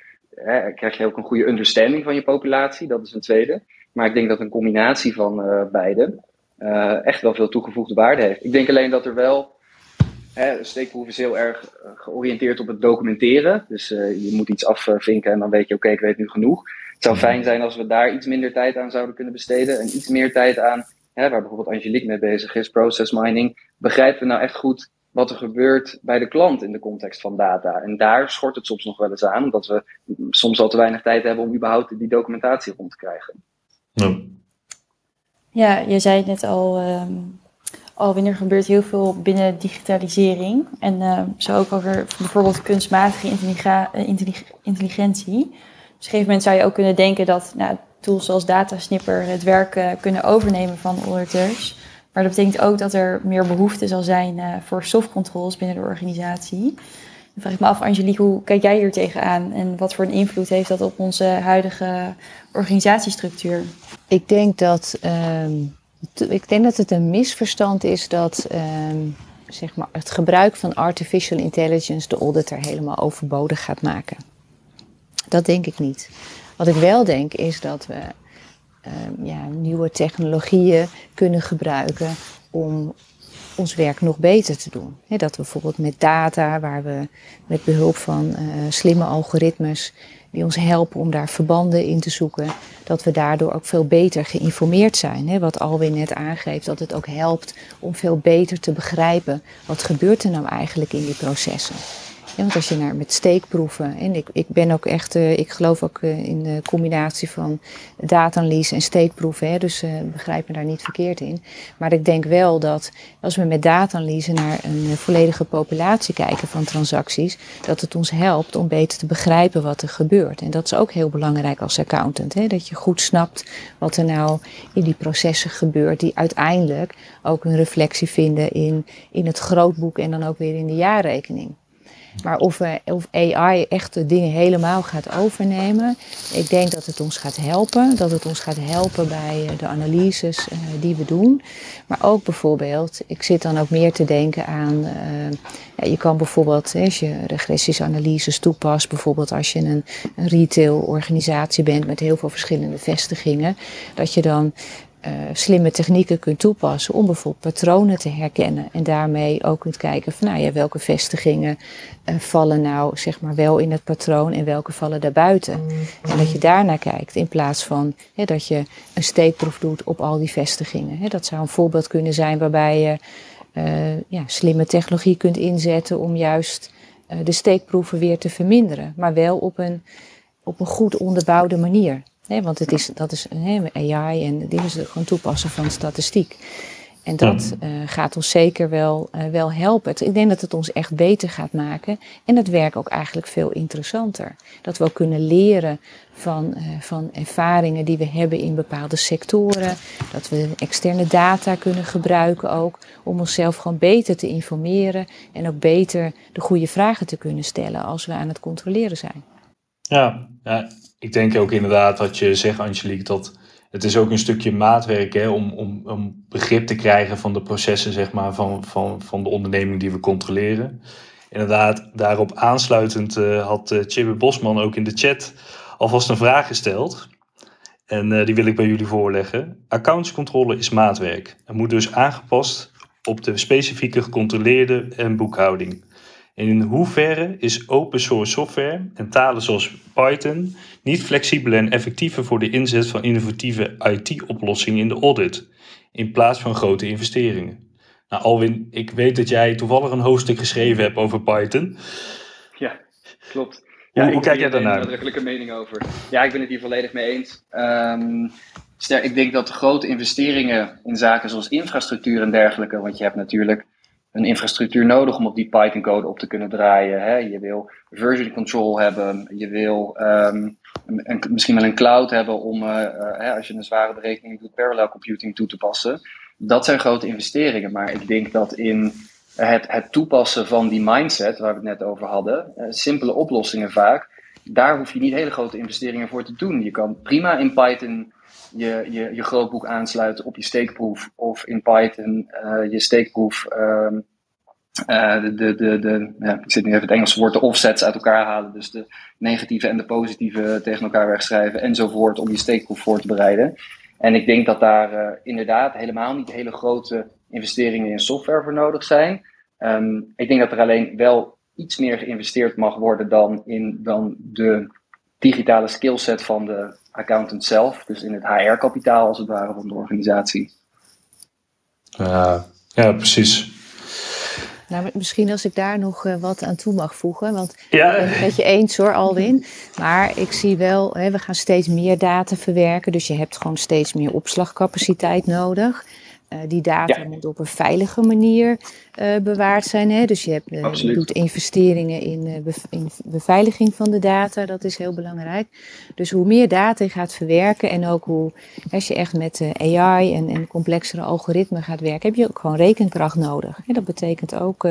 krijg je ook een goede understanding van je populatie? Dat is een tweede. Maar ik denk dat een combinatie van uh, beide uh, echt wel veel toegevoegde waarde heeft. Ik denk alleen dat er wel Hè, steekproef is heel erg eh, georiënteerd op het documenteren. Dus je moet iets afvinken en dan weet je, oké, ik weet nu genoeg. Het zou fijn zijn als we daar iets minder tijd aan zouden kunnen besteden. En iets meer tijd aan, hè, waar bijvoorbeeld Angelique mee bezig is, process mining. Begrijpen we nou echt goed wat er gebeurt bij de klant in de context van data? En daar schort het soms nog wel eens aan, omdat we soms al te weinig tijd hebben om überhaupt die documentatie rond te krijgen. Ja, ja je zei het net al, um, Alwin, er gebeurt heel veel binnen digitalisering. En uh, zo ook over bijvoorbeeld kunstmatige intelligentie. Dus op een gegeven moment zou je ook kunnen denken dat nou, tools zoals Datasnipper het werk uh, kunnen overnemen van auditors. Maar dat betekent ook dat er meer behoefte zal zijn uh, voor soft controls binnen de organisatie. Dan vraag ik me af, Angelique, hoe kijk jij hier tegenaan? En wat voor een invloed heeft dat op onze huidige organisatiestructuur? Ik denk dat, uh, ik denk dat het een misverstand is dat ehm, zeg maar het gebruik van artificial intelligence de auditor helemaal overbodig gaat maken. Dat denk ik niet. Wat ik wel denk is dat we uh, ja, nieuwe technologieën kunnen gebruiken om ons werk nog beter te doen. dat we bijvoorbeeld met data, waar we met behulp van uh, slimme algoritmes die ons helpen om daar verbanden in te zoeken, dat we daardoor ook veel beter geïnformeerd zijn. wat Alwin net aangeeft, dat het ook helpt om veel beter te begrijpen wat gebeurt er nou eigenlijk in die processen want als je naar met steekproeven, en ik, ik ben ook echt, uh, ik geloof ook uh, in de combinatie van data-analyse en steekproeven, hè, dus uh, begrijp me daar niet verkeerd in. Maar ik denk wel dat als we met data-analyse naar een volledige populatie kijken van transacties, dat het ons helpt om beter te begrijpen wat er gebeurt. En dat is ook heel belangrijk als accountant, hè, dat je goed snapt wat er nou in die processen gebeurt, die uiteindelijk ook een reflectie vinden in, in het grootboek en dan ook weer in de jaarrekening. Maar of, we, of AI echt de dingen helemaal gaat overnemen, ik denk dat het ons gaat helpen. Dat het ons gaat helpen bij eh, de analyses uh, die we doen. Maar ook bijvoorbeeld, ik zit dan ook meer te denken aan, je kan bijvoorbeeld, als je regressies analyses toepast, bijvoorbeeld als je een, een retail organisatie bent met heel veel verschillende vestigingen, dat je dan uh, slimme technieken kunt toepassen om bijvoorbeeld patronen te herkennen. En daarmee ook kunt kijken van nou ja, welke vestigingen uh, vallen nou zeg maar wel in het patroon en welke vallen daarbuiten. En dat je daarnaar kijkt in plaats van hè, dat je een steekproef doet op al die vestigingen. Hè, dat zou een voorbeeld kunnen zijn waarbij je uh, ja, slimme technologie kunt inzetten om juist de steekproeven weer te verminderen. Maar wel op een, op een goed onderbouwde manier. Nee, want het is, dat is AI en dit is het gewoon toepassen van statistiek. En dat uh, gaat ons zeker wel, uh, wel helpen. Ik denk dat het ons echt beter gaat maken. En het werk ook eigenlijk veel interessanter. Dat we ook kunnen leren van, uh, van ervaringen die we hebben in bepaalde sectoren. Dat we externe data kunnen gebruiken ook. Om onszelf gewoon beter te informeren. En ook beter de goede vragen te kunnen stellen als we aan het controleren zijn. Ja, ja ik denk ook inderdaad wat je zegt, Angelique, dat het is ook een stukje maatwerk hè, om, om, om begrip te krijgen van de processen zeg maar, van, van, van de onderneming die we controleren. Inderdaad, daarop aansluitend uh, had uh, Chibbe Bosman ook in de chat alvast een vraag gesteld. En uh, die wil ik bij jullie voorleggen. Accountscontrole is maatwerk. Het moet dus aangepast op de specifieke gecontroleerde en boekhouding. En in hoeverre is open source software en talen zoals Python niet flexibeler en effectiever voor de inzet van innovatieve IT-oplossingen in de audit, in plaats van grote investeringen? Nou, Alwin, ik weet dat jij toevallig een hoofdstuk geschreven hebt over Python. Ja, klopt. Hoe, Ja, hoe ik kijk jij heb hier een daarnaar? nadrukkelijke mening over. Ja, ik ben het hier volledig mee eens. Ehm, ik denk dat de grote investeringen in zaken zoals infrastructuur en dergelijke, want je hebt natuurlijk een infrastructuur nodig om op die Python-code op te kunnen draaien. Hè? Je wil version control hebben, je wil ehm, misschien wel een cloud hebben om, eh, eh, als je een zware berekening doet, parallel computing toe te passen. Dat zijn grote investeringen, maar ik denk dat in het, het toepassen van die mindset, waar we het net over hadden, eh, simpele oplossingen vaak, daar hoef je niet hele grote investeringen voor te doen. Je kan prima in Python je, je, je grootboek aansluiten op je steekproef, of in Python eh, je steekproef, ehm, eh, de, de, de, ja, ik zit nu even het Engelse woord, de offsets uit elkaar halen, dus de negatieve en de positieve tegen elkaar wegschrijven enzovoort, om je steekproef voor te bereiden. En ik denk dat daar eh, inderdaad helemaal niet hele grote investeringen in software voor nodig zijn. Ehm, ik denk dat er alleen wel iets meer geïnvesteerd mag worden dan in dan de digitale skillset van de accountant zelf. Dus in het HR-kapitaal als het ware van de organisatie. Ja, ja, precies. Nou, misschien als ik daar nog eh, wat aan toe mag voegen. Want Ja. ik ben het met je eens hoor, Alwin. Maar ik zie wel, hè, we gaan steeds meer data verwerken. Dus je hebt gewoon steeds meer opslagcapaciteit nodig. Eh, die data Ja. moet op een veilige manier eh, bewaard zijn. Hè? Dus je, hebt, eh, je doet investeringen in, bev- in beveiliging van de data. Dat is heel belangrijk. Dus hoe meer data je gaat verwerken en ook hoe, als je echt met AI en, en complexere algoritmen gaat werken, heb je ook gewoon rekenkracht nodig. Hè? Dat betekent ook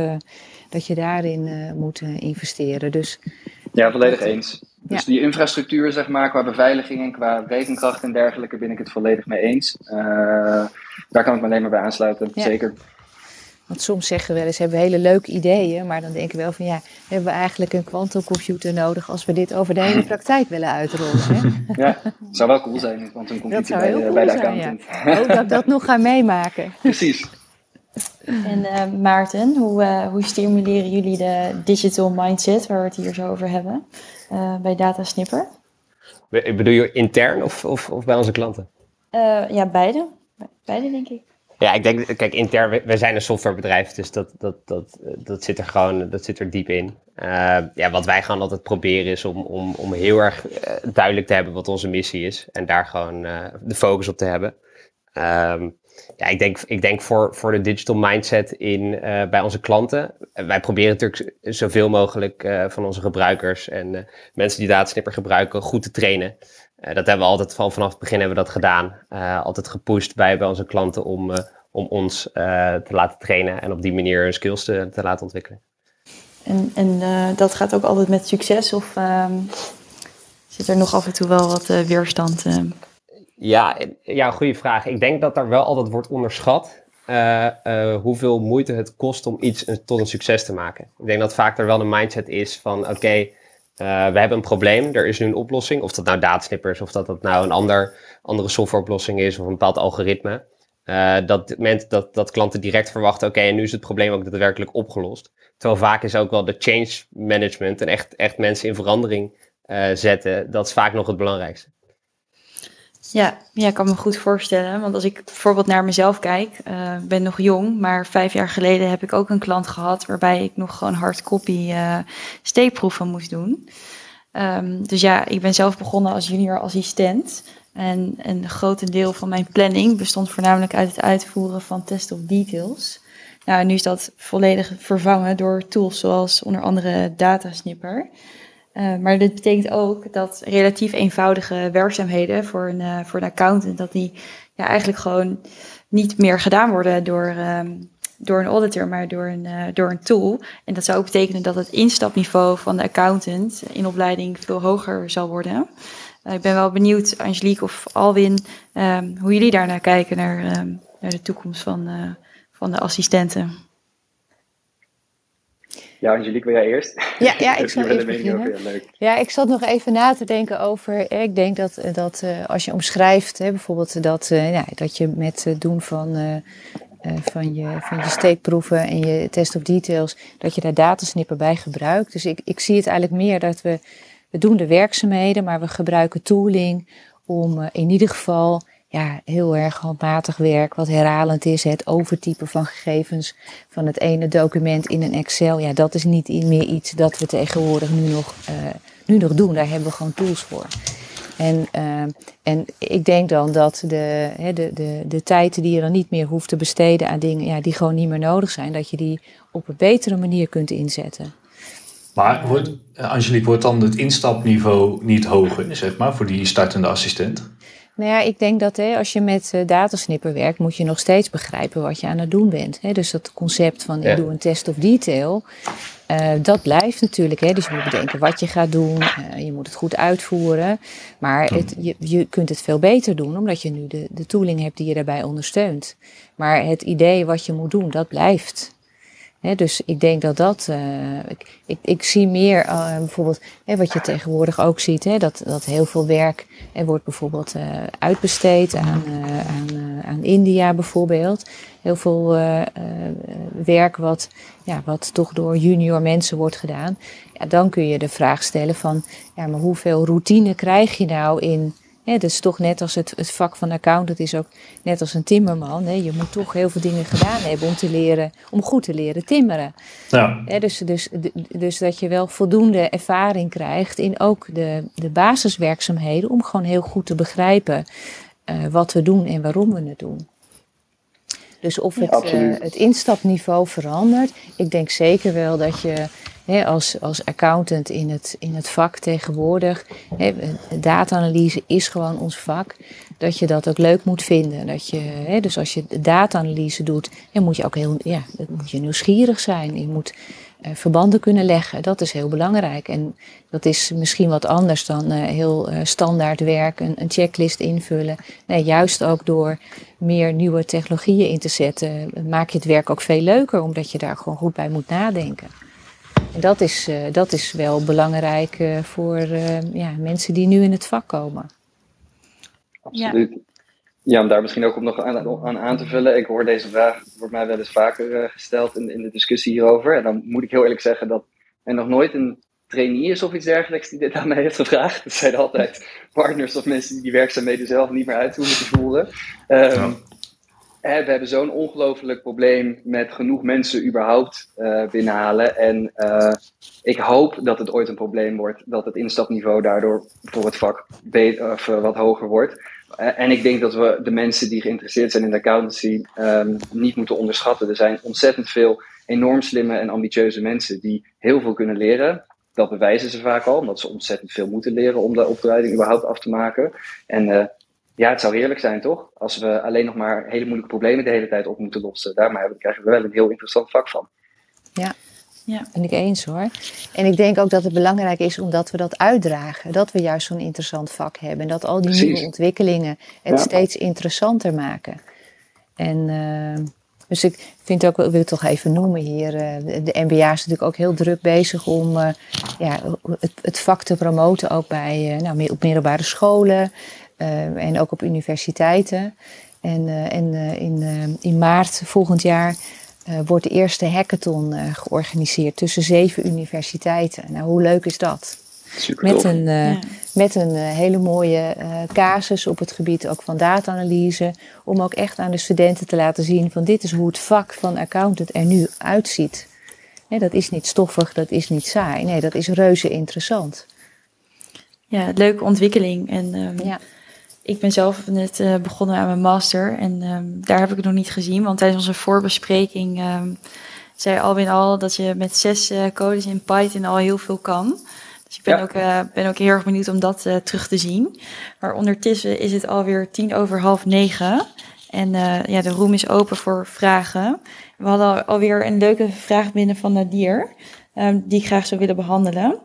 dat je daarin moet investeren. Dus Ja, volledig eens. Dus Ja. die infrastructuur, zeg maar, qua beveiliging en qua rekenkracht en dergelijke, ben ik het volledig mee eens. Eh, daar kan ik me alleen maar bij aansluiten, Ja. zeker. Want soms zeggen we wel eens, hebben we hele leuke ideeën, maar dan denken we wel van ja, hebben we eigenlijk een quantumcomputer nodig als we dit over de hele (laughs) praktijk willen uitrollen. Hè? (laughs) Ja, zou wel cool zijn, want een Dat computer zou bij, cool bij de zijn, ja. accountant. Ook dat ik dat nog gaan meemaken. (laughs) Precies. En eh, Maarten, hoe, eh, hoe stimuleren jullie de digital mindset, waar we het hier zo over hebben, eh, bij Datasnipper? Be- Bedoel je intern of, of, of bij onze klanten? Eh, ja, beide. Beide, denk ik. Ja, ik denk, kijk, intern, we, we zijn een softwarebedrijf, dus dat, dat, dat, dat zit er gewoon, dat zit er diep in. Eh, ja, wat wij gewoon altijd proberen is om, om, om heel erg duidelijk te hebben wat onze missie is en daar gewoon de focus op te hebben. Ehm, ja, ik denk, ik denk voor, voor de digital mindset in, eh, bij onze klanten. wij proberen natuurlijk zoveel mogelijk eh, van onze gebruikers en eh, mensen die Datasnipper gebruiken goed te trainen. Dat hebben we altijd van vanaf het begin hebben we dat gedaan. Altijd gepusht bij, bij onze klanten om, om ons te laten trainen en op die manier hun skills te, te laten ontwikkelen. En, en dat gaat ook altijd met succes of ehm, zit er nog af en toe wel wat weerstand? Eh? Ja, ja, goede vraag. Ik denk dat daar wel altijd wordt onderschat eh, eh, hoeveel moeite het kost om iets een- tot een succes te maken. Ik denk dat vaak er wel een mindset is van oké, eh, we hebben een probleem, er is nu een oplossing. Of dat nou datasnippers, of dat dat nou een ander, andere softwareoplossing is of een bepaald algoritme. Eh, dat, moment dat, dat klanten direct verwachten, oké, en nu is het probleem ook daadwerkelijk opgelost. Terwijl vaak is ook wel de change management en echt, echt mensen in verandering eh, zetten, dat is vaak nog het belangrijkste. Ja, ja, ik kan me goed voorstellen. Want als ik bijvoorbeeld naar mezelf kijk, eh, ik ben nog jong, maar vijf jaar geleden heb ik ook een klant gehad waarbij ik nog gewoon hardcopy eh steekproeven moest doen. Ehm, dus ja, ik ben zelf begonnen als junior assistent. En een groot deel van mijn planning bestond voornamelijk uit het uitvoeren van test of details. Nou, nu is dat volledig vervangen door tools zoals onder andere Datasnipper. Uh, maar dit betekent ook dat relatief eenvoudige werkzaamheden voor een, uh, voor een accountant, dat die ja, eigenlijk gewoon niet meer gedaan worden door, um, door een auditor, maar door een, uh, door een tool. En dat zou ook betekenen dat het instapniveau van de accountant in opleiding veel hoger zal worden. Ik ben wel benieuwd, Angelique of Alwin, um, hoe jullie daarnaar kijken, naar, um, naar de toekomst van, van de assistenten. Ja, Angelique, wil jij eerst? Ja, ja (laughs) ik zal even beginnen. Ja, leuk. ja, ik zat nog even na te denken over. Ik denk dat, dat uh, als je omschrijft, hè, bijvoorbeeld dat, ja, dat je met het doen van eh, van, je, van je steekproeven en je test of details, dat je daar datasnipper bij gebruikt. Dus ik, ik zie het eigenlijk meer dat we, we doen de werkzaamheden, maar we gebruiken tooling om eh, in ieder geval ja, heel erg handmatig werk, wat herhalend is, het overtypen van gegevens van het ene document in een Excel. Ja, dat is niet meer iets dat we tegenwoordig nu nog, uh, nu nog doen. Daar hebben we gewoon tools voor. En, uh, en ik denk dan dat de, de, de, de tijd die je dan niet meer hoeft te besteden aan dingen ja, die gewoon niet meer nodig zijn, dat je die op een betere manier kunt inzetten. Maar wordt, Angelique, wordt dan het instapniveau niet hoger, zeg maar, voor die startende assistent? Nou ja, ik denk dat hè, als je met uh, datasnipper werkt, moet je nog steeds begrijpen wat je aan het doen bent. Hè? Dus dat concept van ik doe een test of detail, uh, dat blijft natuurlijk. Hè? Dus je moet bedenken wat je gaat doen, uh, je moet het goed uitvoeren. Maar het, je, je kunt het veel beter doen, omdat je nu de, de tooling hebt die je daarbij ondersteunt. Maar het idee wat je moet doen, dat blijft. Dus ik denk dat dat. Uh, ik, ik, zie meer uh, bijvoorbeeld. Hè, wat je tegenwoordig ook ziet. Hè, dat, dat heel veel werk. Er wordt bijvoorbeeld uh, uitbesteed aan, aan, aan India bijvoorbeeld. Heel veel werk wat, ja, wat toch door junior mensen wordt gedaan. Ja, dan kun je de vraag stellen van. Ja, maar hoeveel routine krijg je nou in ja, dus toch net als het, het vak van accountant is ook net als een timmerman. Hè, je moet toch heel veel dingen gedaan hebben om te leren, om goed te leren timmeren. Ja. Ja, dus, dus, dus dat je wel voldoende ervaring krijgt in ook de, de basiswerkzaamheden om gewoon heel goed te begrijpen uh, wat we doen en waarom we het doen. Dus of het, ja, uh, het instapniveau verandert, ik denk zeker wel dat je als, als accountant in het, in het vak tegenwoordig, data-analyse is gewoon ons vak, dat je dat ook leuk moet vinden. Dat je, dus als je data-analyse doet, dan moet je ook heel ja, moet je nieuwsgierig zijn. Je moet uh, verbanden kunnen leggen. Dat is heel belangrijk. En dat is misschien wat anders dan uh, heel uh, standaard werk, een, een, checklist invullen. Nee, juist ook door meer nieuwe technologieën in te zetten, maak je het werk ook veel leuker, omdat je daar gewoon goed bij moet nadenken. En dat is, uh, dat is wel belangrijk uh, voor uh, ja, mensen die nu in het vak komen. Absoluut. Ja. ja, om daar misschien ook op nog aan, aan, aan te vullen. Ik hoor deze vraag, wordt mij wel eens vaker gesteld in, in de discussie hierover. En dan moet ik heel eerlijk zeggen dat er nog nooit een trainee is of iets dergelijks die dit aan mij heeft gevraagd. Het zijn altijd partners of mensen die die werkzaamheden zelf niet meer uit hoeven te voeren. Um, we hebben zo'n ongelooflijk probleem met genoeg mensen überhaupt uh, binnenhalen. En uh, ik hoop dat het ooit een probleem wordt, dat het instapniveau daardoor voor het vak of, uh, wat hoger wordt. en ik denk dat we de mensen die geïnteresseerd zijn in de accountancy um, niet moeten onderschatten. Er zijn ontzettend veel enorm slimme en ambitieuze mensen die heel veel kunnen leren. Dat bewijzen ze vaak al, omdat ze ontzettend veel moeten leren om de opleiding überhaupt af te maken. En ja, het zou heerlijk zijn, toch? Als we alleen nog maar hele moeilijke problemen de hele tijd op moeten lossen. Daar krijgen we wel een heel interessant vak van. Ja, ja, ben ik eens hoor. En ik denk ook dat het belangrijk is omdat we dat uitdragen. Dat we juist zo'n interessant vak hebben. En dat al die Precies. nieuwe ontwikkelingen het ja. steeds interessanter maken. En uh, dus ik vind ook, wil ik toch even noemen hier, uh, de NBA is natuurlijk ook heel druk bezig om uh, ja, het, het, vak te promoten. Ook bij nou, op middelbare scholen. Uh, en ook op universiteiten. En, uh, en uh, in, in maart volgend jaar wordt de eerste hackathon georganiseerd tussen zeven universiteiten. Nou, hoe leuk is dat? Super met een, ja. met een hele mooie casus op het gebied ook van data-analyse. Om ook echt aan de studenten te laten zien van dit is hoe het vak van accountant er nu uitziet. Nee, dat is niet stoffig, dat is niet saai. Nee, dat is reuze interessant. Ja, leuke ontwikkeling. En um, ja ik ben zelf net uh, begonnen aan mijn master en um, daar heb ik het nog niet gezien. Want tijdens onze voorbespreking um, zei Alwin al dat je met zes uh, codes in Python al heel veel kan. Dus ik ben, ja. ook, uh, ben ook heel erg benieuwd om dat terug te zien. Maar ondertussen is het alweer tien over half negen. En ja, de room is open voor vragen. We hadden alweer een leuke vraag binnen van Nadir, um, die ik graag zou willen behandelen.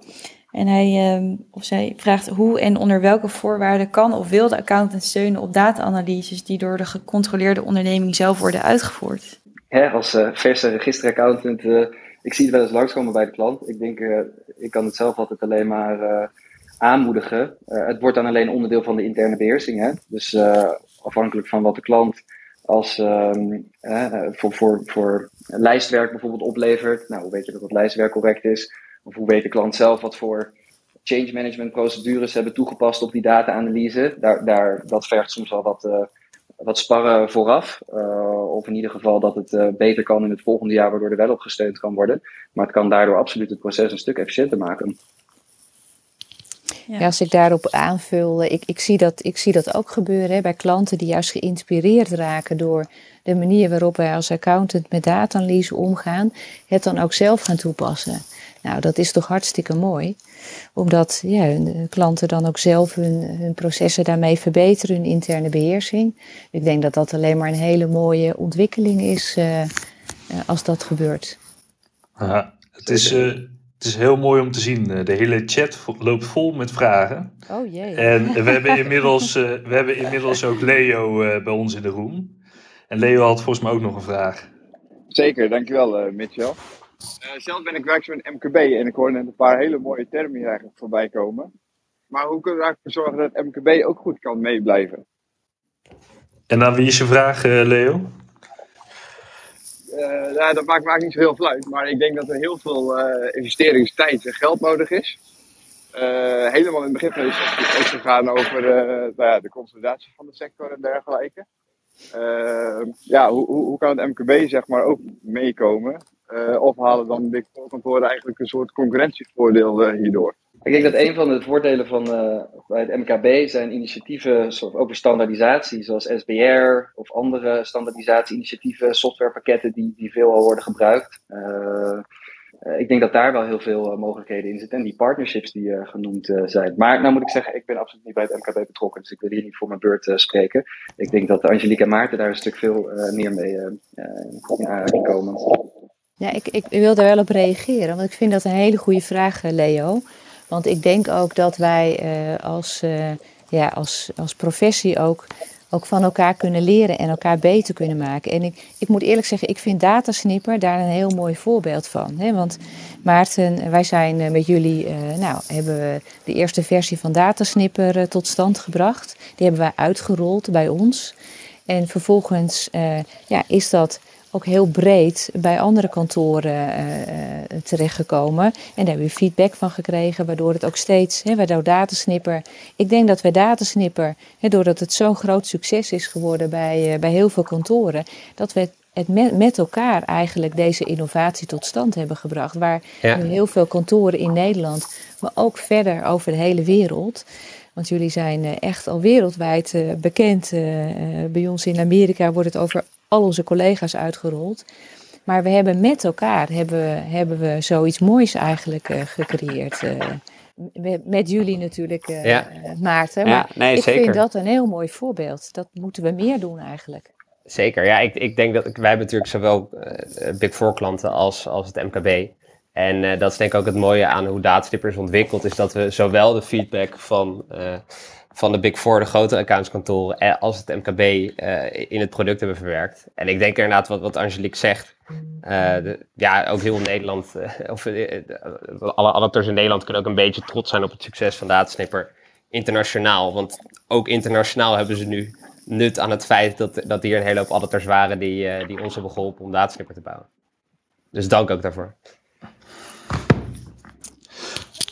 En hij uh, of zij vraagt hoe en onder welke voorwaarden kan of wil de accountant steunen op data-analyses die door de gecontroleerde onderneming zelf worden uitgevoerd. Ja, als uh, verse registeraccountant, uh, ik zie het wel eens langskomen bij de klant. Ik denk, uh, ik kan het zelf altijd alleen maar aanmoedigen. het wordt dan alleen onderdeel van de interne beheersing. Hè? Dus afhankelijk van wat de klant als ehm, eh, voor, voor, voor lijstwerk bijvoorbeeld oplevert. Nou, hoe weet je dat het lijstwerk correct is? Of hoe weet de klant zelf wat voor change management procedures hebben toegepast op die data-analyse? Daar, daar, dat vergt soms wel wat, uh, wat sparren vooraf. Uh, of in ieder geval dat het uh, beter kan in het volgende jaar, waardoor er wel op gesteund kan worden. Maar het kan daardoor absoluut het proces een stuk efficiënter maken. Ja. ja. als ik daarop aanvul, ik, ik, zie, dat, ik zie dat ook gebeuren hè, bij klanten die juist geïnspireerd raken door de manier waarop wij als accountant met data-analyse omgaan, het dan ook zelf gaan toepassen. Nou, dat is toch hartstikke mooi, omdat ja, hun klanten dan ook zelf hun, hun processen daarmee verbeteren, hun interne beheersing. Ik denk dat dat alleen maar een hele mooie ontwikkeling is uh, als dat gebeurt. Ja, het is, uh, het is heel mooi om te zien. De hele chat loopt vol met vragen. Oh jee. En (laughs) we hebben inmiddels, uh, we hebben inmiddels ook Leo bij ons in de room. En Leo had volgens mij ook nog een vraag. Zeker, dankjewel Mitchell. Uh, zelf ben ik werkzaam in MKB en ik hoor net een paar hele mooie termen hier eigenlijk voorbij komen. Maar hoe kunnen we eigenlijk zorgen dat MKB ook goed kan meeblijven? En aan wie is je vraag, uh, Leo? Uh, ja, dat maakt me eigenlijk niet zo heel veel uit. Maar ik denk dat er heel veel investeringstijd en geld nodig is. helemaal in het begin van de sector is gegaan over nou ja, de consolidatie van de sector en dergelijke. ja, hoe, hoe, hoe kan het MKB zeg maar ook meekomen? Uh, of halen dan Big Four kantoren eigenlijk een soort concurrentievoordeel uh, hierdoor? Ik denk dat een van de voordelen van uh, bij het MKB zijn initiatieven over standaardisatie, zoals SBR of andere standaardisatie-initiatieven, softwarepakketten die, die veel al worden gebruikt. ik denk dat daar wel heel veel mogelijkheden in zitten en die partnerships die genoemd zijn. Maar nou moet ik zeggen, ik ben absoluut niet bij het MKB betrokken, dus ik wil hier niet voor mijn beurt spreken. Ik denk dat Angelique en Maarten daar een stuk veel meer mee in aanraking komen. Ja, ik, ik wil daar wel op reageren, want ik vind dat een hele goede vraag, eh, Leo. Want ik denk ook dat wij uh, als, uh, ja, als, als professie ook, ook van elkaar kunnen leren en elkaar beter kunnen maken. En ik, ik moet eerlijk zeggen, ik vind Datasnipper daar een heel mooi voorbeeld van. Hè? Want Maarten, wij zijn met jullie, nou, hebben we de eerste versie van Datasnipper tot stand gebracht. Die hebben wij uitgerold bij ons. En vervolgens ja, is dat ook heel breed bij andere kantoren uh, terechtgekomen. En daar hebben we feedback van gekregen, waardoor het ook steeds, hè, waardoor Datasnipper. Ik denk dat wij Datasnipper, hè, doordat het zo'n groot succes is geworden bij, uh, bij heel veel kantoren, dat we het met, met, elkaar eigenlijk deze innovatie tot stand hebben gebracht. Waar ja. nu heel veel kantoren in Nederland, maar ook verder over de hele wereld. Want jullie zijn echt al wereldwijd bekend. bij ons in Amerika wordt het over al onze collega's uitgerold. Maar we hebben met elkaar hebben hebben we zoiets moois eigenlijk uh, gecreëerd. Uh, met jullie natuurlijk, uh, ja. Maarten. Maar ja, nee, ik zeker. vind dat een heel mooi voorbeeld. Dat moeten we meer doen eigenlijk. Zeker, ja. Ik, ik denk dat wij hebben natuurlijk zowel Big Four klanten als, als het MKB. En dat is denk ik ook het mooie aan hoe Datastipper is ontwikkeld. Is dat we zowel de feedback van van de Big Four, de grote accountskantoren, eh, als het MKB uh, in het product hebben verwerkt. En ik denk inderdaad wat, wat Angelique zegt. Uh, de, ja, ook heel Nederland, of alle adapters in Nederland kunnen ook een beetje trots zijn op het succes van Datasnipper internationaal. Want ook internationaal hebben ze nu nut aan het feit dat, dat hier een hele hoop adapters waren die, die ons hebben geholpen om Datasnipper te bouwen. Dus dank ook daarvoor.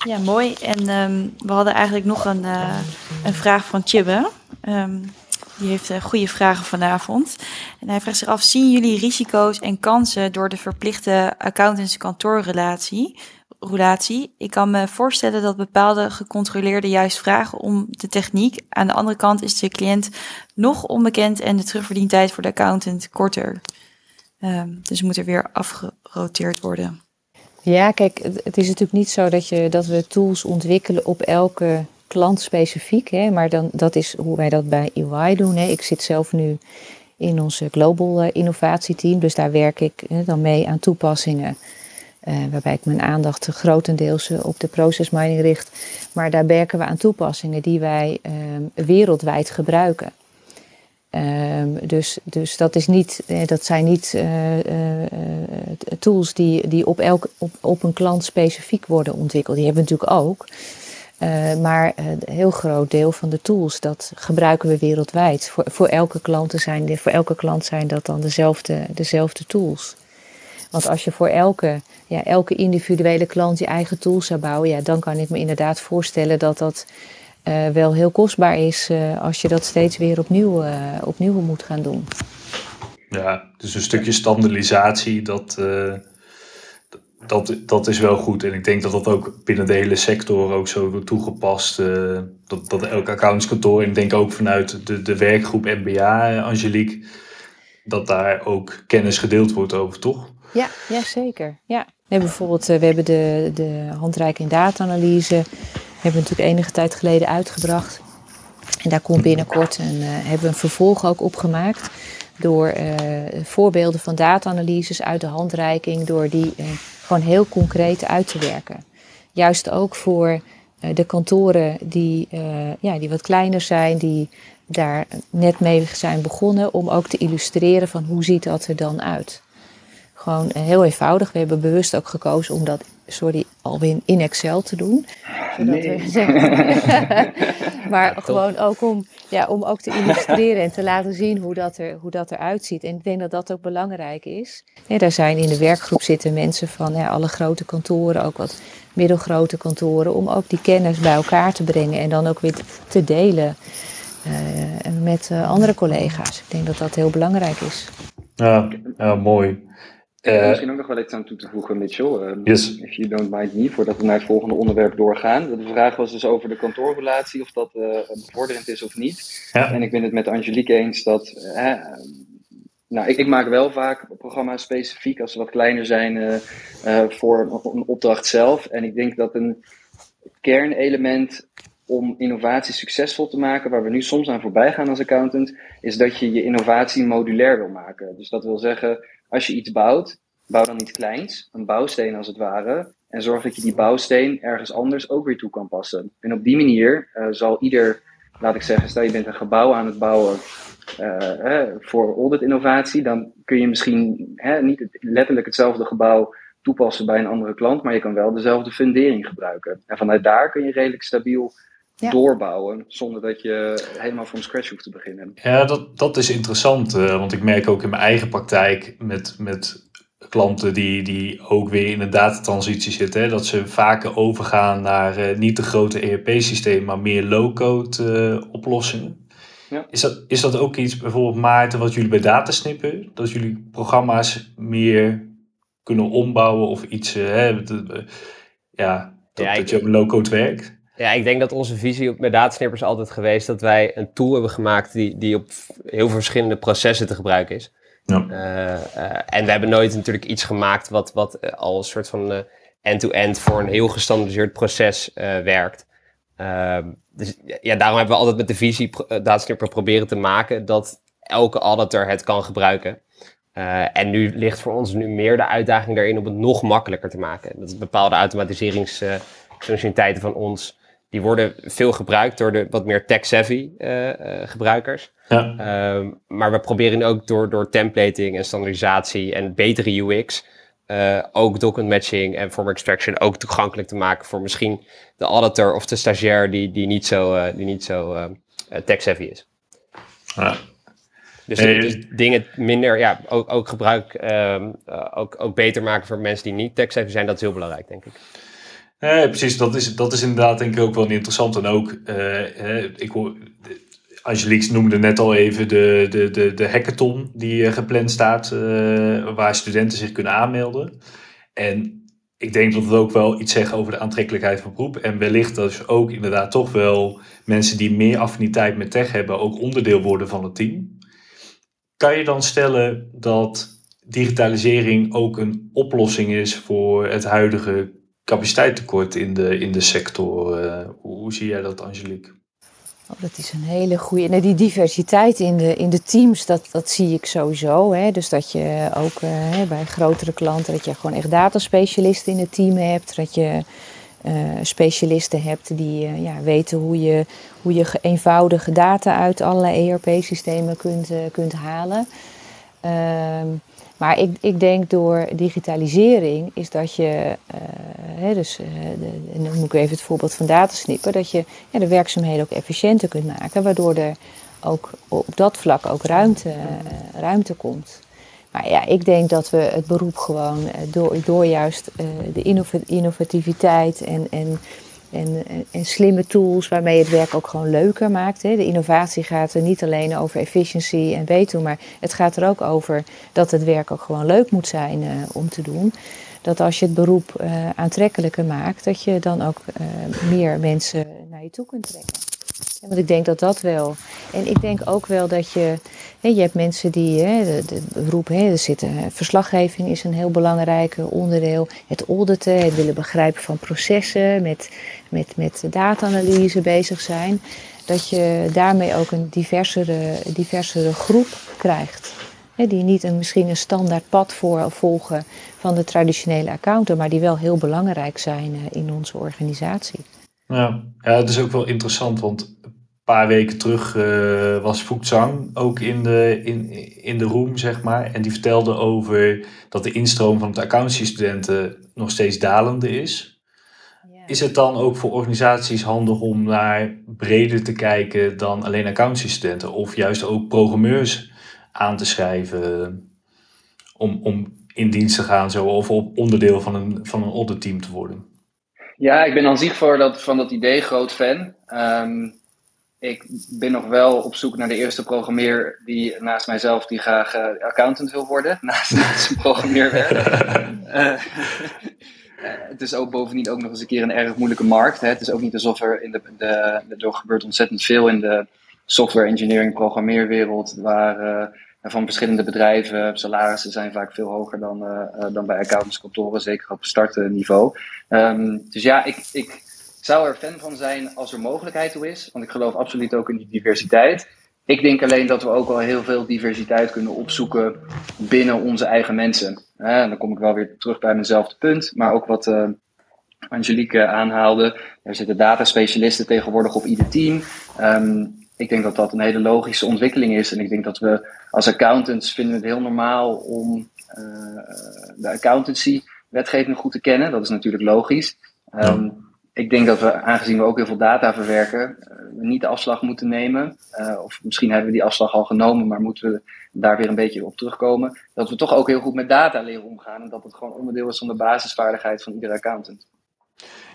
Ja, mooi. En um, we hadden eigenlijk nog een, uh, een vraag van Chibbe. Um, die heeft uh, goede vragen vanavond. En hij vraagt zich af, zien jullie risico's en kansen door de verplichte accountants-kantoorrelatie? Relatie. Ik kan me voorstellen dat bepaalde gecontroleerden juist vragen om de techniek. Aan de andere kant is de cliënt nog onbekend en de terugverdientijd voor de accountant korter. Um, dus moet er weer afgeroteerd worden. Ja, kijk, het is natuurlijk niet zo dat, je, dat we tools ontwikkelen op elke klant specifiek. Hè, maar dan, dat is hoe wij dat bij EY doen. Hè. Ik zit zelf nu in ons global uh, innovatieteam. Dus daar werk ik hè, dan mee aan toepassingen. Uh, waarbij ik mijn aandacht grotendeels op de process mining richt. Maar daar werken we aan toepassingen die wij uh, wereldwijd gebruiken. Um, dus, dus dat, is niet, eh, dat zijn niet uh, uh, tools die, die op, elk, op, op een klant specifiek worden ontwikkeld. Die hebben we natuurlijk ook. Maar een heel groot deel van de tools, dat gebruiken we wereldwijd. Voor, voor, elke, klant zijn, voor elke klant zijn dat dan dezelfde, dezelfde tools. Want als je voor elke, ja, elke individuele klant je eigen tools zou bouwen, ja, dan kan ik me inderdaad voorstellen dat dat uh, wel heel kostbaar is als je dat steeds weer opnieuw, opnieuw moet gaan doen. Ja, dus een stukje standaardisatie, dat, dat, dat is wel goed. En ik denk dat dat ook binnen de hele sector ook zo wordt toegepast. Dat, dat elk accountskantoor, en ik denk ook vanuit de, de werkgroep MBA, eh, Angelique, dat daar ook kennis gedeeld wordt over, toch? Ja, ja zeker. Ja. We hebben bijvoorbeeld we hebben de, de handreiking data-analyse hebben we natuurlijk enige tijd geleden uitgebracht. En daar komt binnenkort een, uh, hebben we een vervolg ook opgemaakt door uh, voorbeelden van data-analyses uit de handreiking, door die uh, gewoon heel concreet uit te werken. Juist ook voor de kantoren die, ja, die wat kleiner zijn, die daar net mee zijn begonnen, om ook te illustreren van hoe ziet dat er dan uit. Gewoon heel eenvoudig. We hebben bewust ook gekozen om dat, sorry, alweer in Excel te doen. Nee. (laughs) maar gewoon ook om, ja, om ook te illustreren en te laten zien hoe dat, er, hoe dat eruit ziet. En ik denk dat dat ook belangrijk is. Ja, daar zijn in de werkgroep zitten mensen van ja, alle grote kantoren, ook wat middelgrote kantoren, om ook die kennis bij elkaar te brengen en dan ook weer te delen uh, met uh, andere collega's. Ik denk dat dat heel belangrijk is. Ja, ja mooi. Uh, misschien ook nog wel iets aan toe te voegen, Mitchell. Um, Yes. If you don't mind me, voordat we naar het volgende onderwerp doorgaan. De vraag was dus over de kantoorrelatie, of dat uh, bevorderend is of niet. Ja. En ik ben het met Angelique eens dat. Uh, nou, ik, ik, maak wel vaak programma's specifiek als ze wat kleiner zijn uh, voor een opdracht zelf. En ik denk dat een kernelement om innovatie succesvol te maken, waar we nu soms aan voorbij gaan als accountant, is dat je je innovatie modulair wil maken. Dus dat wil zeggen, als je iets bouwt, bouw dan iets kleins, een bouwsteen als het ware, en zorg dat je die bouwsteen ergens anders ook weer toe kan passen. En op die manier uh, zal ieder, laat ik zeggen, stel je bent een gebouw aan het bouwen uh, eh, voor audit innovatie, dan kun je misschien hè, niet letterlijk hetzelfde gebouw toepassen bij een andere klant, maar je kan wel dezelfde fundering gebruiken. En vanuit daar kun je redelijk stabiel ja. doorbouwen, zonder dat je helemaal van scratch hoeft te beginnen. Ja, dat, dat is interessant, uh, want ik merk ook in mijn eigen praktijk met, met klanten die, die ook weer in een datatransitie zitten, hè, dat ze vaker overgaan naar uh, niet de grote ERP-systeem, maar meer low-code uh, oplossingen. Ja. Is, dat, is dat ook iets, bijvoorbeeld Maarten, wat jullie bij Datasnippen, dat jullie programma's meer kunnen ombouwen of iets, hè, ja, dat, ja, dat je op low-code werkt? Ja, ik denk dat onze visie op, met datasnippers altijd geweest dat wij een tool hebben gemaakt die, die op heel verschillende processen te gebruiken is. Ja. Uh, uh, en we hebben nooit natuurlijk iets gemaakt wat, wat uh, al een soort van end-to-end -end voor een heel gestandardiseerd proces werkt. Ehm, dus ja, daarom hebben we altijd met de visie datasnipper proberen te maken dat elke auditor het kan gebruiken. en nu ligt voor ons nu meer de uitdaging daarin om het nog makkelijker te maken. Dat bepaalde automatiseringsfunctionaliteiten van ons die worden veel gebruikt door de wat meer tech-savvy uh, uh, gebruikers. Ja. Um, maar we proberen ook door, door templating en standaardisatie en betere UX... Uh, ook document matching en form extraction ook toegankelijk te maken... voor misschien de auditor of de stagiair die, die niet zo, die niet zo tech-savvy is. Ja. Dus, hey. dus, dingen minder, ja, ook, ook gebruik, um, ook, ook beter maken voor mensen die niet tech-savvy zijn... dat is heel belangrijk, denk ik. Precies, dat is, dat is inderdaad denk ik ook wel interessant. En ook, uh, ik Angelique noemde net al even de, de, de, de hackathon die uh, gepland staat, uh, waar studenten zich kunnen aanmelden. En ik denk dat het ook wel iets zegt over de aantrekkelijkheid van beroep. En wellicht dat dus ook inderdaad toch wel mensen die meer affiniteit met tech hebben, ook onderdeel worden van het team. Kan je dan stellen dat digitalisering ook een oplossing is voor het huidige capaciteitstekort in de, in de sector. Uh, hoe, zie jij dat, Angelique? Oh, dat is een hele goede. Die diversiteit in de, in de teams, dat, dat zie ik sowieso. Hè. Dus dat je ook uh, bij grotere klanten, dat je gewoon echt dataspecialisten in het team hebt. Dat je uh, specialisten hebt die ja, weten hoe je, hoe je eenvoudige data uit allerlei ERP-systemen kunt, kunt halen. Ehm, Maar ik, ik denk door digitalisering is dat je, uh, hè, dus uh, de, en dan moet ik even het voorbeeld van datasnippen, dat je de werkzaamheden ook efficiënter kunt maken, waardoor er ook op dat vlak ook ruimte, uh, ruimte komt. Maar ja, ik denk dat we het beroep gewoon door, door juist de innovativiteit en, en en, en, slimme tools waarmee het werk ook gewoon leuker maakt. Hè. De innovatie gaat er niet alleen over efficiëntie en beter, maar het gaat er ook over dat het werk ook gewoon leuk moet zijn uh, om te doen. Dat als je het beroep uh, aantrekkelijker maakt, dat je dan ook uh, meer mensen naar je toe kunt trekken. Want ik denk dat dat wel. En ik denk ook wel dat je. Hè, je hebt mensen die. Hè, de, hè, er zitten, verslaggeving is een heel belangrijk onderdeel. Het auditen, het willen begrijpen van processen, met, met, met data-analyse bezig zijn. Dat je daarmee ook een diversere, diversere groep krijgt. Hè, die niet een, misschien een standaard pad voor, volgen van de traditionele accountant, maar die wel heel belangrijk zijn in onze organisatie. Ja, ja, het is ook wel interessant, want paar weken terug uh, was Zhang ook in de, in, in de room, zeg maar. En die vertelde over dat de instroom van de accountancy-studenten nog steeds dalende is. Ja. Is het dan ook voor organisaties handig om naar breder te kijken dan alleen accountancy-studenten? Of juist ook programmeurs aan te schrijven om, om in dienst te gaan zo, of op onderdeel van een, van een auditteam te worden? Ja, ik ben aan zich voor dat, van dat idee groot fan. Um, ik ben nog wel op zoek naar de eerste programmeer die naast mijzelf die graag uh, accountant wil worden. (laughs) Naast, naast zijn programmeerwerk. uh, (laughs) het is ook bovendien ook nog eens een keer een erg moeilijke markt. Hè. Het is ook niet alsof er in de, de, er gebeurt ontzettend veel in de software engineering programmeerwereld. Waar uh, van verschillende bedrijven. Salarissen zijn vaak veel hoger dan, dan bij accountantskantoren, zeker op startniveau. Um, dus ja, ik, ik zou er fan van zijn als er mogelijkheid toe is. Want ik geloof absoluut ook in die diversiteit. Ik denk alleen dat we ook wel heel veel diversiteit kunnen opzoeken binnen onze eigen mensen. En dan kom ik wel weer terug bij mijnzelfde punt, maar ook wat uh, Angelique aanhaalde. Er zitten dataspecialisten tegenwoordig op ieder team. Um, ik denk dat dat een hele logische ontwikkeling is. En ik denk dat we als accountants vinden het heel normaal om uh, de accountancy wetgeving goed te kennen. Dat is natuurlijk logisch. Um, ik denk dat we, aangezien we ook heel veel data verwerken, we niet de afslag moeten nemen. Uh, of misschien hebben we die afslag al genomen, maar moeten we daar weer een beetje op terugkomen. Dat we toch ook heel goed met data leren omgaan. En dat het gewoon onderdeel is van de basisvaardigheid van iedere accountant.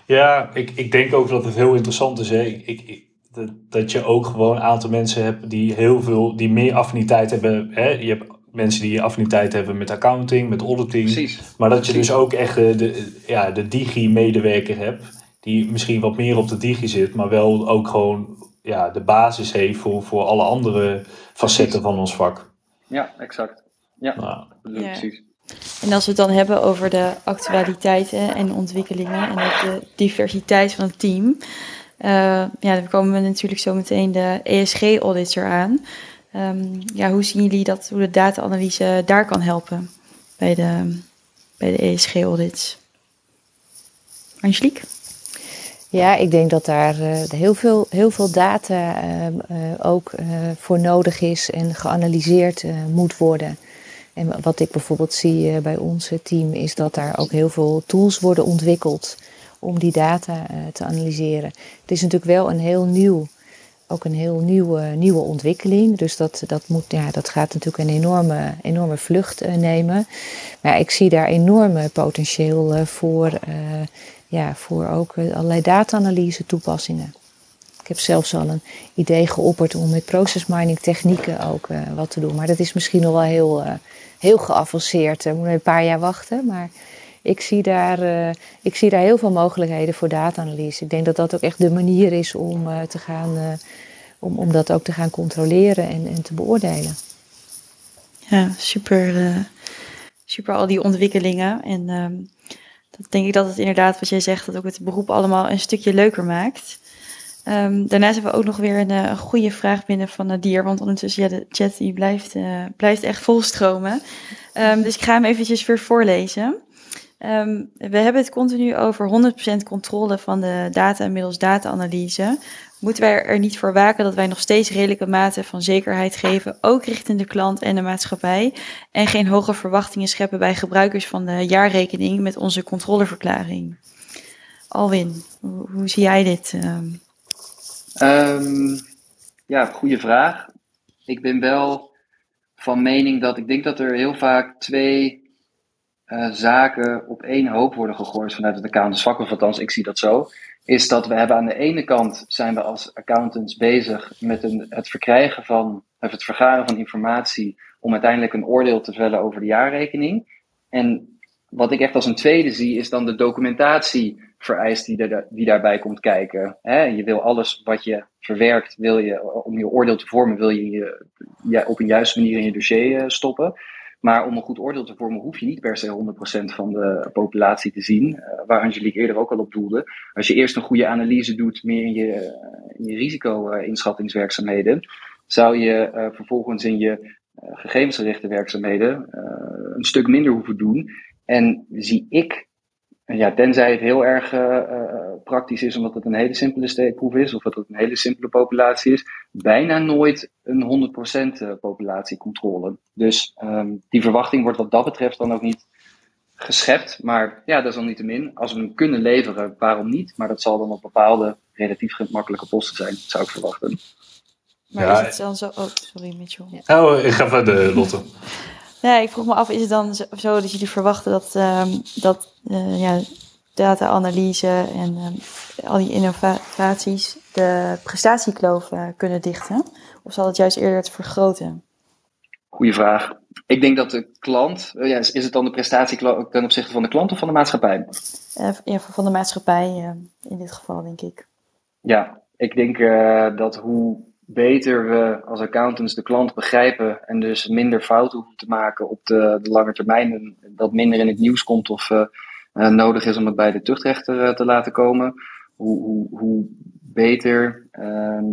Ja, ik, ik denk ook dat het heel interessant is. Hè? Ik, ik, dat, dat je ook gewoon een aantal mensen hebt die heel veel, die meer affiniteit hebben. Hè? Je hebt mensen die affiniteit hebben met accounting, met auditing. Precies. Maar dat je Precies. dus ook echt de, ja, de digi-medewerker hebt. Die misschien wat meer op de digi zit, maar wel ook gewoon ja, de basis heeft voor, voor alle andere facetten van ons vak. Ja, exact. Ja, Nou, Ja. precies. En als we het dan hebben over de actualiteiten en ontwikkelingen en ook de diversiteit van het team. eh, ja, dan komen we natuurlijk zo meteen de ESG-audits eraan. Ehm, ja, hoe zien jullie dat, hoe de data-analyse daar kan helpen bij de, bij de ESG-audits? Angelique? Ja, ik denk dat daar eh, heel, veel, heel veel data eh, eh, ook eh, voor nodig is en geanalyseerd moet worden. En wat ik bijvoorbeeld zie bij ons team is dat daar ook heel veel tools worden ontwikkeld om die data te analyseren. Het is natuurlijk wel een heel nieuw, ook een heel nieuwe, nieuwe ontwikkeling. Dus dat, dat, moet, ja, dat gaat natuurlijk een enorme, enorme vlucht nemen. Maar ik zie daar enorme potentieel voor, ja, voor ook eh, allerlei data-analyse toepassingen. Ik heb zelfs al een idee geopperd om met process mining technieken ook eh, wat te doen. Maar dat is misschien nog wel heel, eh, heel geavanceerd. We moeten een paar jaar wachten. Maar ik zie, daar, ik zie daar heel veel mogelijkheden voor data-analyse. Ik denk dat dat ook echt de manier is om, te gaan, om, om dat ook te gaan controleren en, en te beoordelen. Ja, super, super al die ontwikkelingen. En ehm, denk ik dat het inderdaad, wat jij zegt, dat ook het beroep allemaal een stukje leuker maakt. Ehm, daarnaast hebben we ook nog weer een, eh, goede vraag binnen van Nadir, want ondertussen, ja, de chat die blijft, eh, blijft echt volstromen. Ehm, dus ik ga hem eventjes weer voorlezen. Ehm, we hebben het continu over 100% controle van de data middels data-analyse. Moeten wij er niet voor waken dat wij nog steeds redelijke mate van zekerheid geven, ook richting de klant en de maatschappij, en geen hoge verwachtingen scheppen bij gebruikers van de jaarrekening met onze controleverklaring. Alwin, hoe, zie jij dit? ehm? Ehm, ja, goede vraag. Ik ben wel van mening dat ik denk dat er heel vaak twee eh, zaken op één hoop worden gegooid vanuit het accountantsvak, of althans, ik zie dat zo. Is dat we hebben aan de ene kant zijn we als accountants bezig met een, het verkrijgen van, of het vergaren van informatie om uiteindelijk een oordeel te vellen over de jaarrekening. En wat ik echt als een tweede zie, is dan de documentatie vereist die, er, die daarbij komt kijken. Je wil alles wat je verwerkt, wil je, om je oordeel te vormen, wil je, je op een juiste manier in je dossier eh, stoppen. Maar om een goed oordeel te vormen, hoef je niet per se 100% van de populatie te zien. eh, waar Angelique eerder ook al op doelde. Als je eerst een goede analyse doet, meer in je, in je risico-inschattingswerkzaamheden, zou je eh, vervolgens in je eh, gegevensgerichte werkzaamheden eh, een stuk minder hoeven doen. En zie ik ja, tenzij het heel erg eh, eh, praktisch is, omdat het een hele simpele steekproef is, of dat het een hele simpele populatie is, bijna nooit een 100% eh, populatiecontrole. Dus ehm, die verwachting wordt wat dat betreft dan ook niet geschept. Maar ja, desalniettemin, als we hem kunnen leveren, waarom niet? Maar dat zal dan op bepaalde relatief gemakkelijke posten zijn, zou ik verwachten. Maar Ja, is het dan zo... Oh, sorry Mitchell. Oh, ik ga verder, Lotte. (laughs) Ja, ik vroeg me af, is het dan zo dat jullie verwachten dat, ehm, dat eh, ja, data-analyse en ehm, al die innovaties de prestatiekloof eh, kunnen dichten? Of zal het juist eerder het vergroten? Goeie vraag. Ik denk dat de klant, eh, ja, is, is het dan de prestatie ten opzichte van de klant of van de maatschappij? Ja, van de maatschappij in dit geval, denk ik. Ja, ik denk dat hoe beter we als accountants de klant begrijpen en dus minder fouten hoeven te maken op de, de lange termijn, en dat minder in het nieuws komt of eh, eh, nodig is om het bij de tuchtrechter eh, te laten komen, hoe, hoe, hoe beter ehm,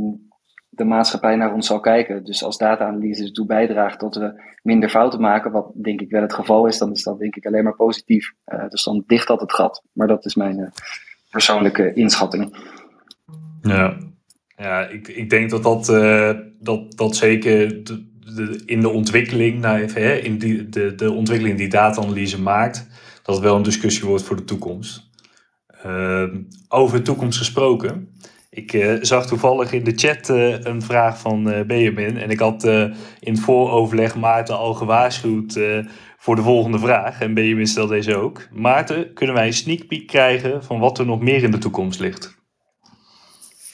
de maatschappij naar ons zal kijken. Dus als data-analyse ertoe bijdraagt dat we minder fouten maken, wat denk ik wel het geval is, dan is dat denk ik alleen maar positief. Dus dan dicht dat het gat. Maar dat is mijn persoonlijke inschatting. Ja, ja ik, ik denk dat dat, eh, dat, dat zeker in de ontwikkeling, nou even, hè, in die, de, de ontwikkeling die data-analyse maakt, dat het wel een discussie wordt voor de toekomst. Ehm, over de toekomst gesproken. Ik eh, zag toevallig in de chat eh, een vraag van Benjamin. En ik had in het vooroverleg Maarten al gewaarschuwd voor de volgende vraag. En Benjamin stelde deze ook. Maarten, kunnen wij een sneak peek krijgen van wat er nog meer in de toekomst ligt?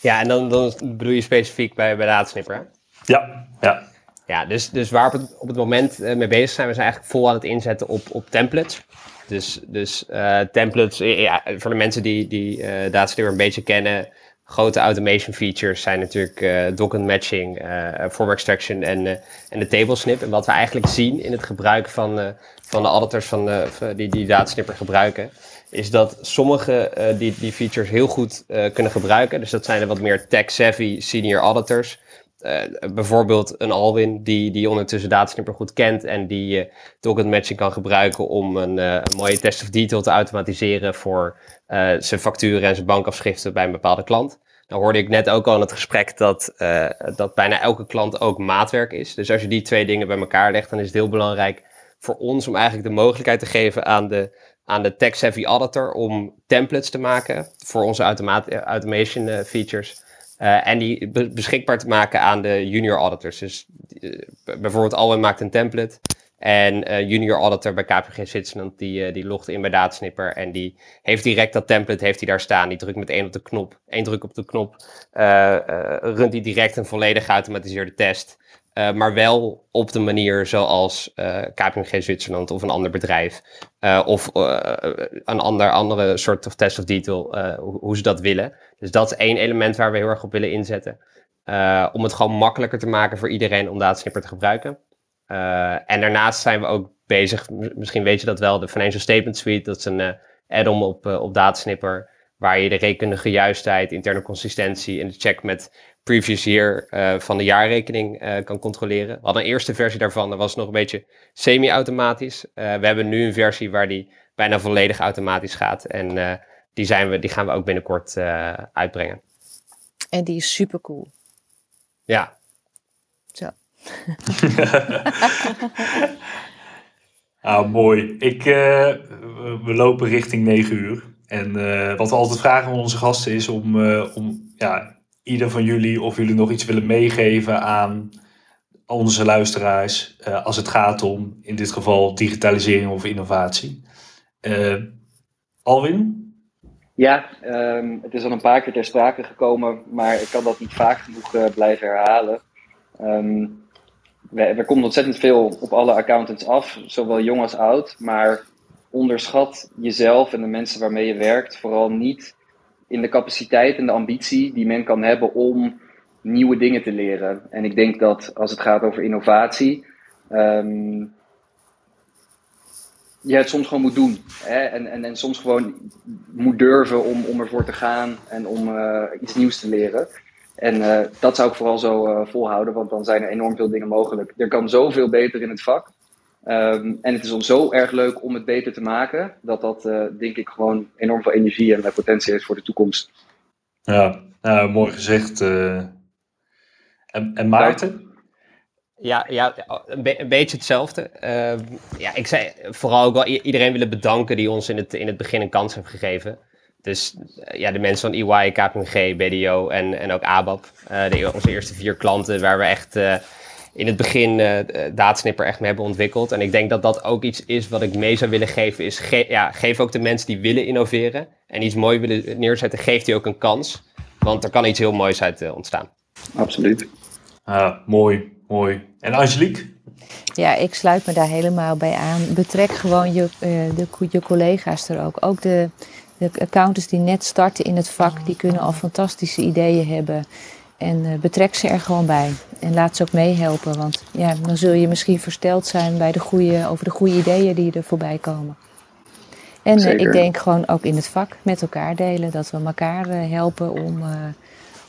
Ja, en dan, dan bedoel je specifiek bij, bij hè? Ja, ja. Ja, dus, dus waar we op het, op het moment eh, mee bezig zijn, we zijn eigenlijk vol aan het inzetten op, op templates. Dus, dus eh, templates, eh, ja, voor de mensen die, die Dataslipper een beetje kennen, grote automation features zijn natuurlijk eh document matching, eh form extraction en, en de tablesnip. En wat we eigenlijk zien in het gebruik van, van de auditors van, de, van die, die Datasnipper gebruiken, is dat sommige eh, die, die features heel goed eh, kunnen gebruiken. Dus dat zijn de wat meer tech-savvy senior auditors. Eh, bijvoorbeeld een Alwin die, die ondertussen Datasnipper goed kent en die eh document matching kan gebruiken om een, een mooie test of detail te automatiseren voor zijn facturen en zijn bankafschriften bij een bepaalde klant. Dan hoorde ik net ook al in het gesprek dat, dat bijna elke klant ook maatwerk is. Dus als je die twee dingen bij elkaar legt, dan is het heel belangrijk voor ons om eigenlijk de mogelijkheid te geven aan de, aan de tech-savvy auditor om templates te maken voor onze automa- automation eh, features. Eh, en die be- beschikbaar te maken aan de junior auditors. Dus eh, bijvoorbeeld Alwin maakt een template. En junior auditor bij KPG Zwitserland, die, die logt in bij Datasnipper. En die heeft direct dat template heeft hij daar staan. Die drukt met één op de knop, één druk op de knop. runt hij direct een volledig geautomatiseerde test. Eh, maar wel op de manier zoals eh KPMG Zwitserland of een ander bedrijf. eh, of een ander, andere soort of test of detail, hoe, hoe ze dat willen. Dus dat is één element waar we heel erg op willen inzetten. Om het gewoon makkelijker te maken voor iedereen om Datasnipper te gebruiken. En daarnaast zijn we ook bezig, misschien weet je dat wel, de Financial Statement Suite. Dat is een add-on op, op Datasnipper, waar je de rekenkundige juistheid, interne consistentie en de check met previous year eh, van de jaarrekening eh, kan controleren. We hadden een eerste versie daarvan, dat was nog een beetje semi-automatisch. Eh, we hebben nu een versie waar die bijna volledig automatisch gaat. En eh, die, zijn we, die gaan we ook binnenkort eh, uitbrengen. En die is super cool. Ja. Zo. Ah, (laughs) mooi. Ik, eh, we- lopen richting 9 uur. En eh, wat we altijd vragen aan onze gasten is om, eh, om ja, ieder van jullie of jullie nog iets willen meegeven aan onze luisteraars. eh, als het gaat om, in dit geval, digitalisering of innovatie. Eh, Alwin? Ja, ehm, het is al een paar keer ter sprake gekomen, maar ik kan dat niet vaak genoeg eh, blijven herhalen. We- er komt ontzettend veel op alle accountants af, zowel jong als oud, maar onderschat jezelf en de mensen waarmee je werkt vooral niet in de capaciteit en de ambitie die men kan hebben om nieuwe dingen te leren. En ik denk dat als het gaat over innovatie, ehm, je het soms gewoon moet doen. Hè? En, en, en soms gewoon moet durven om, om ervoor te gaan en om eh, iets nieuws te leren. En eh, dat zou ik vooral zo eh, volhouden, want dan zijn er enorm veel dingen mogelijk. Er kan zoveel beter in het vak. Ehm, en het is ons zo erg leuk om het beter te maken, dat dat eh, denk ik gewoon enorm veel energie en eh, potentie heeft voor de toekomst. Ja, nou, mooi gezegd. eh. En, en Maarten? Ja, ja een, be- een beetje hetzelfde. Ehm, ja, ik zei vooral ook wel iedereen willen bedanken die ons in het, in het begin een kans heeft gegeven. Dus ja, de mensen van EY, KPMG, BDO en, en ook ABAP. eh, de, onze eerste vier klanten waar we echt eh, in het begin eh eh, Daadsnipper echt mee hebben ontwikkeld. En ik denk dat dat ook iets is wat ik mee zou willen geven. Is ge- ja, geef ook de mensen die willen innoveren en iets moois willen neerzetten, geef die ook een kans. Want er kan iets heel moois uit eh, ontstaan. Absoluut. Ah, mooi, mooi. En Angelique? Ja, ik sluit me daar helemaal bij aan. Betrek gewoon je, eh, de, je collega's er ook. Ook de, de accountants die net starten in het vak, die kunnen al fantastische ideeën hebben. En eh, betrek ze er gewoon bij. En laat ze ook meehelpen. Want ja, dan zul je misschien versteld zijn bij de goede, over de goede ideeën die er voorbij komen. En eh, Zeker. ik denk gewoon ook in het vak met elkaar delen. Dat we elkaar eh, helpen om, eh,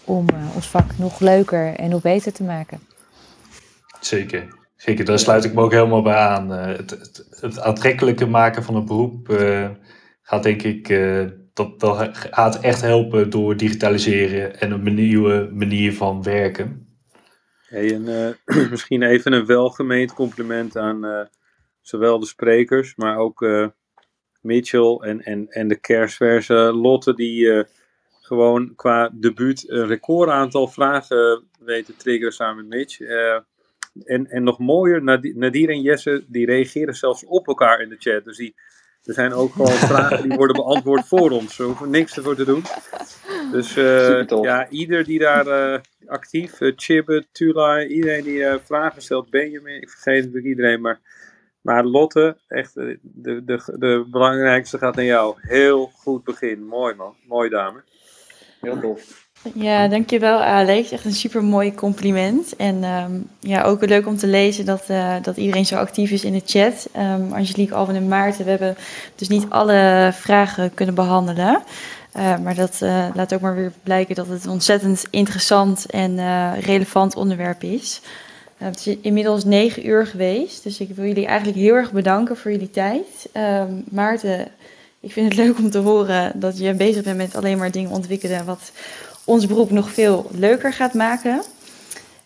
om eh, ons vak nog leuker en nog beter te maken. Zeker. Zeker, daar sluit ik me ook helemaal bij aan. Eh, het, het, het aantrekkelijker maken van het beroep eh, gaat denk ik, eh, dat, dat gaat echt helpen door digitaliseren en een nieuwe manier van werken. Hey, en, eh, (clears throat) misschien even een welgemeend compliment aan eh, zowel de sprekers, maar ook eh, Mitchell en, en, en de kerstverse Lotte, die gewoon qua debuut een record aantal vragen weten triggeren samen met Mitch. En, en nog mooier, Nadi- Nadir en Jesse, die reageren zelfs op elkaar in de chat. Dus die, er zijn ook gewoon (laughs) vragen die worden beantwoord voor ons. We hoeven niks ervoor te doen. Dus eh, ja, ieder die daar eh, actief, uh, Chibbe, Tula, iedereen die eh, vragen stelt, Benjamin, ik vergeet natuurlijk iedereen, maar, maar Lotte, echt eh, de, de, de belangrijkste gaat naar jou. Heel goed begin, mooi man, mooi dame. Heel tof. Ja, dankjewel Alex. Echt een super mooi compliment. En ehm, ja, ook leuk om te lezen dat, eh, dat iedereen zo actief is in de chat. Ehm, Angelique, Alvin en Maarten, we hebben dus niet alle vragen kunnen behandelen. Eh, maar dat eh, laat ook maar weer blijken dat het een ontzettend interessant en relevant onderwerp is. Het is inmiddels negen uur geweest, dus ik wil jullie eigenlijk heel erg bedanken voor jullie tijd. Ehm, Maarten, ik vind het leuk om te horen dat je bezig bent met alleen maar dingen ontwikkelen wat ons beroep nog veel leuker gaat maken.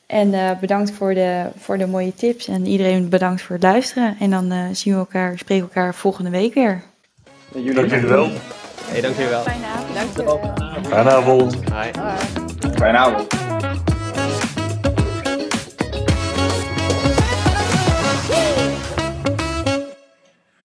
En eh, bedankt voor de, voor de mooie tips en iedereen bedankt voor het luisteren. En dan eh, zien we elkaar, spreken we elkaar volgende week weer. En jullie Dank jullie wel. Hey, dank jullie wel. Fijne avond. Fijne avond. Hi. Fijne avond.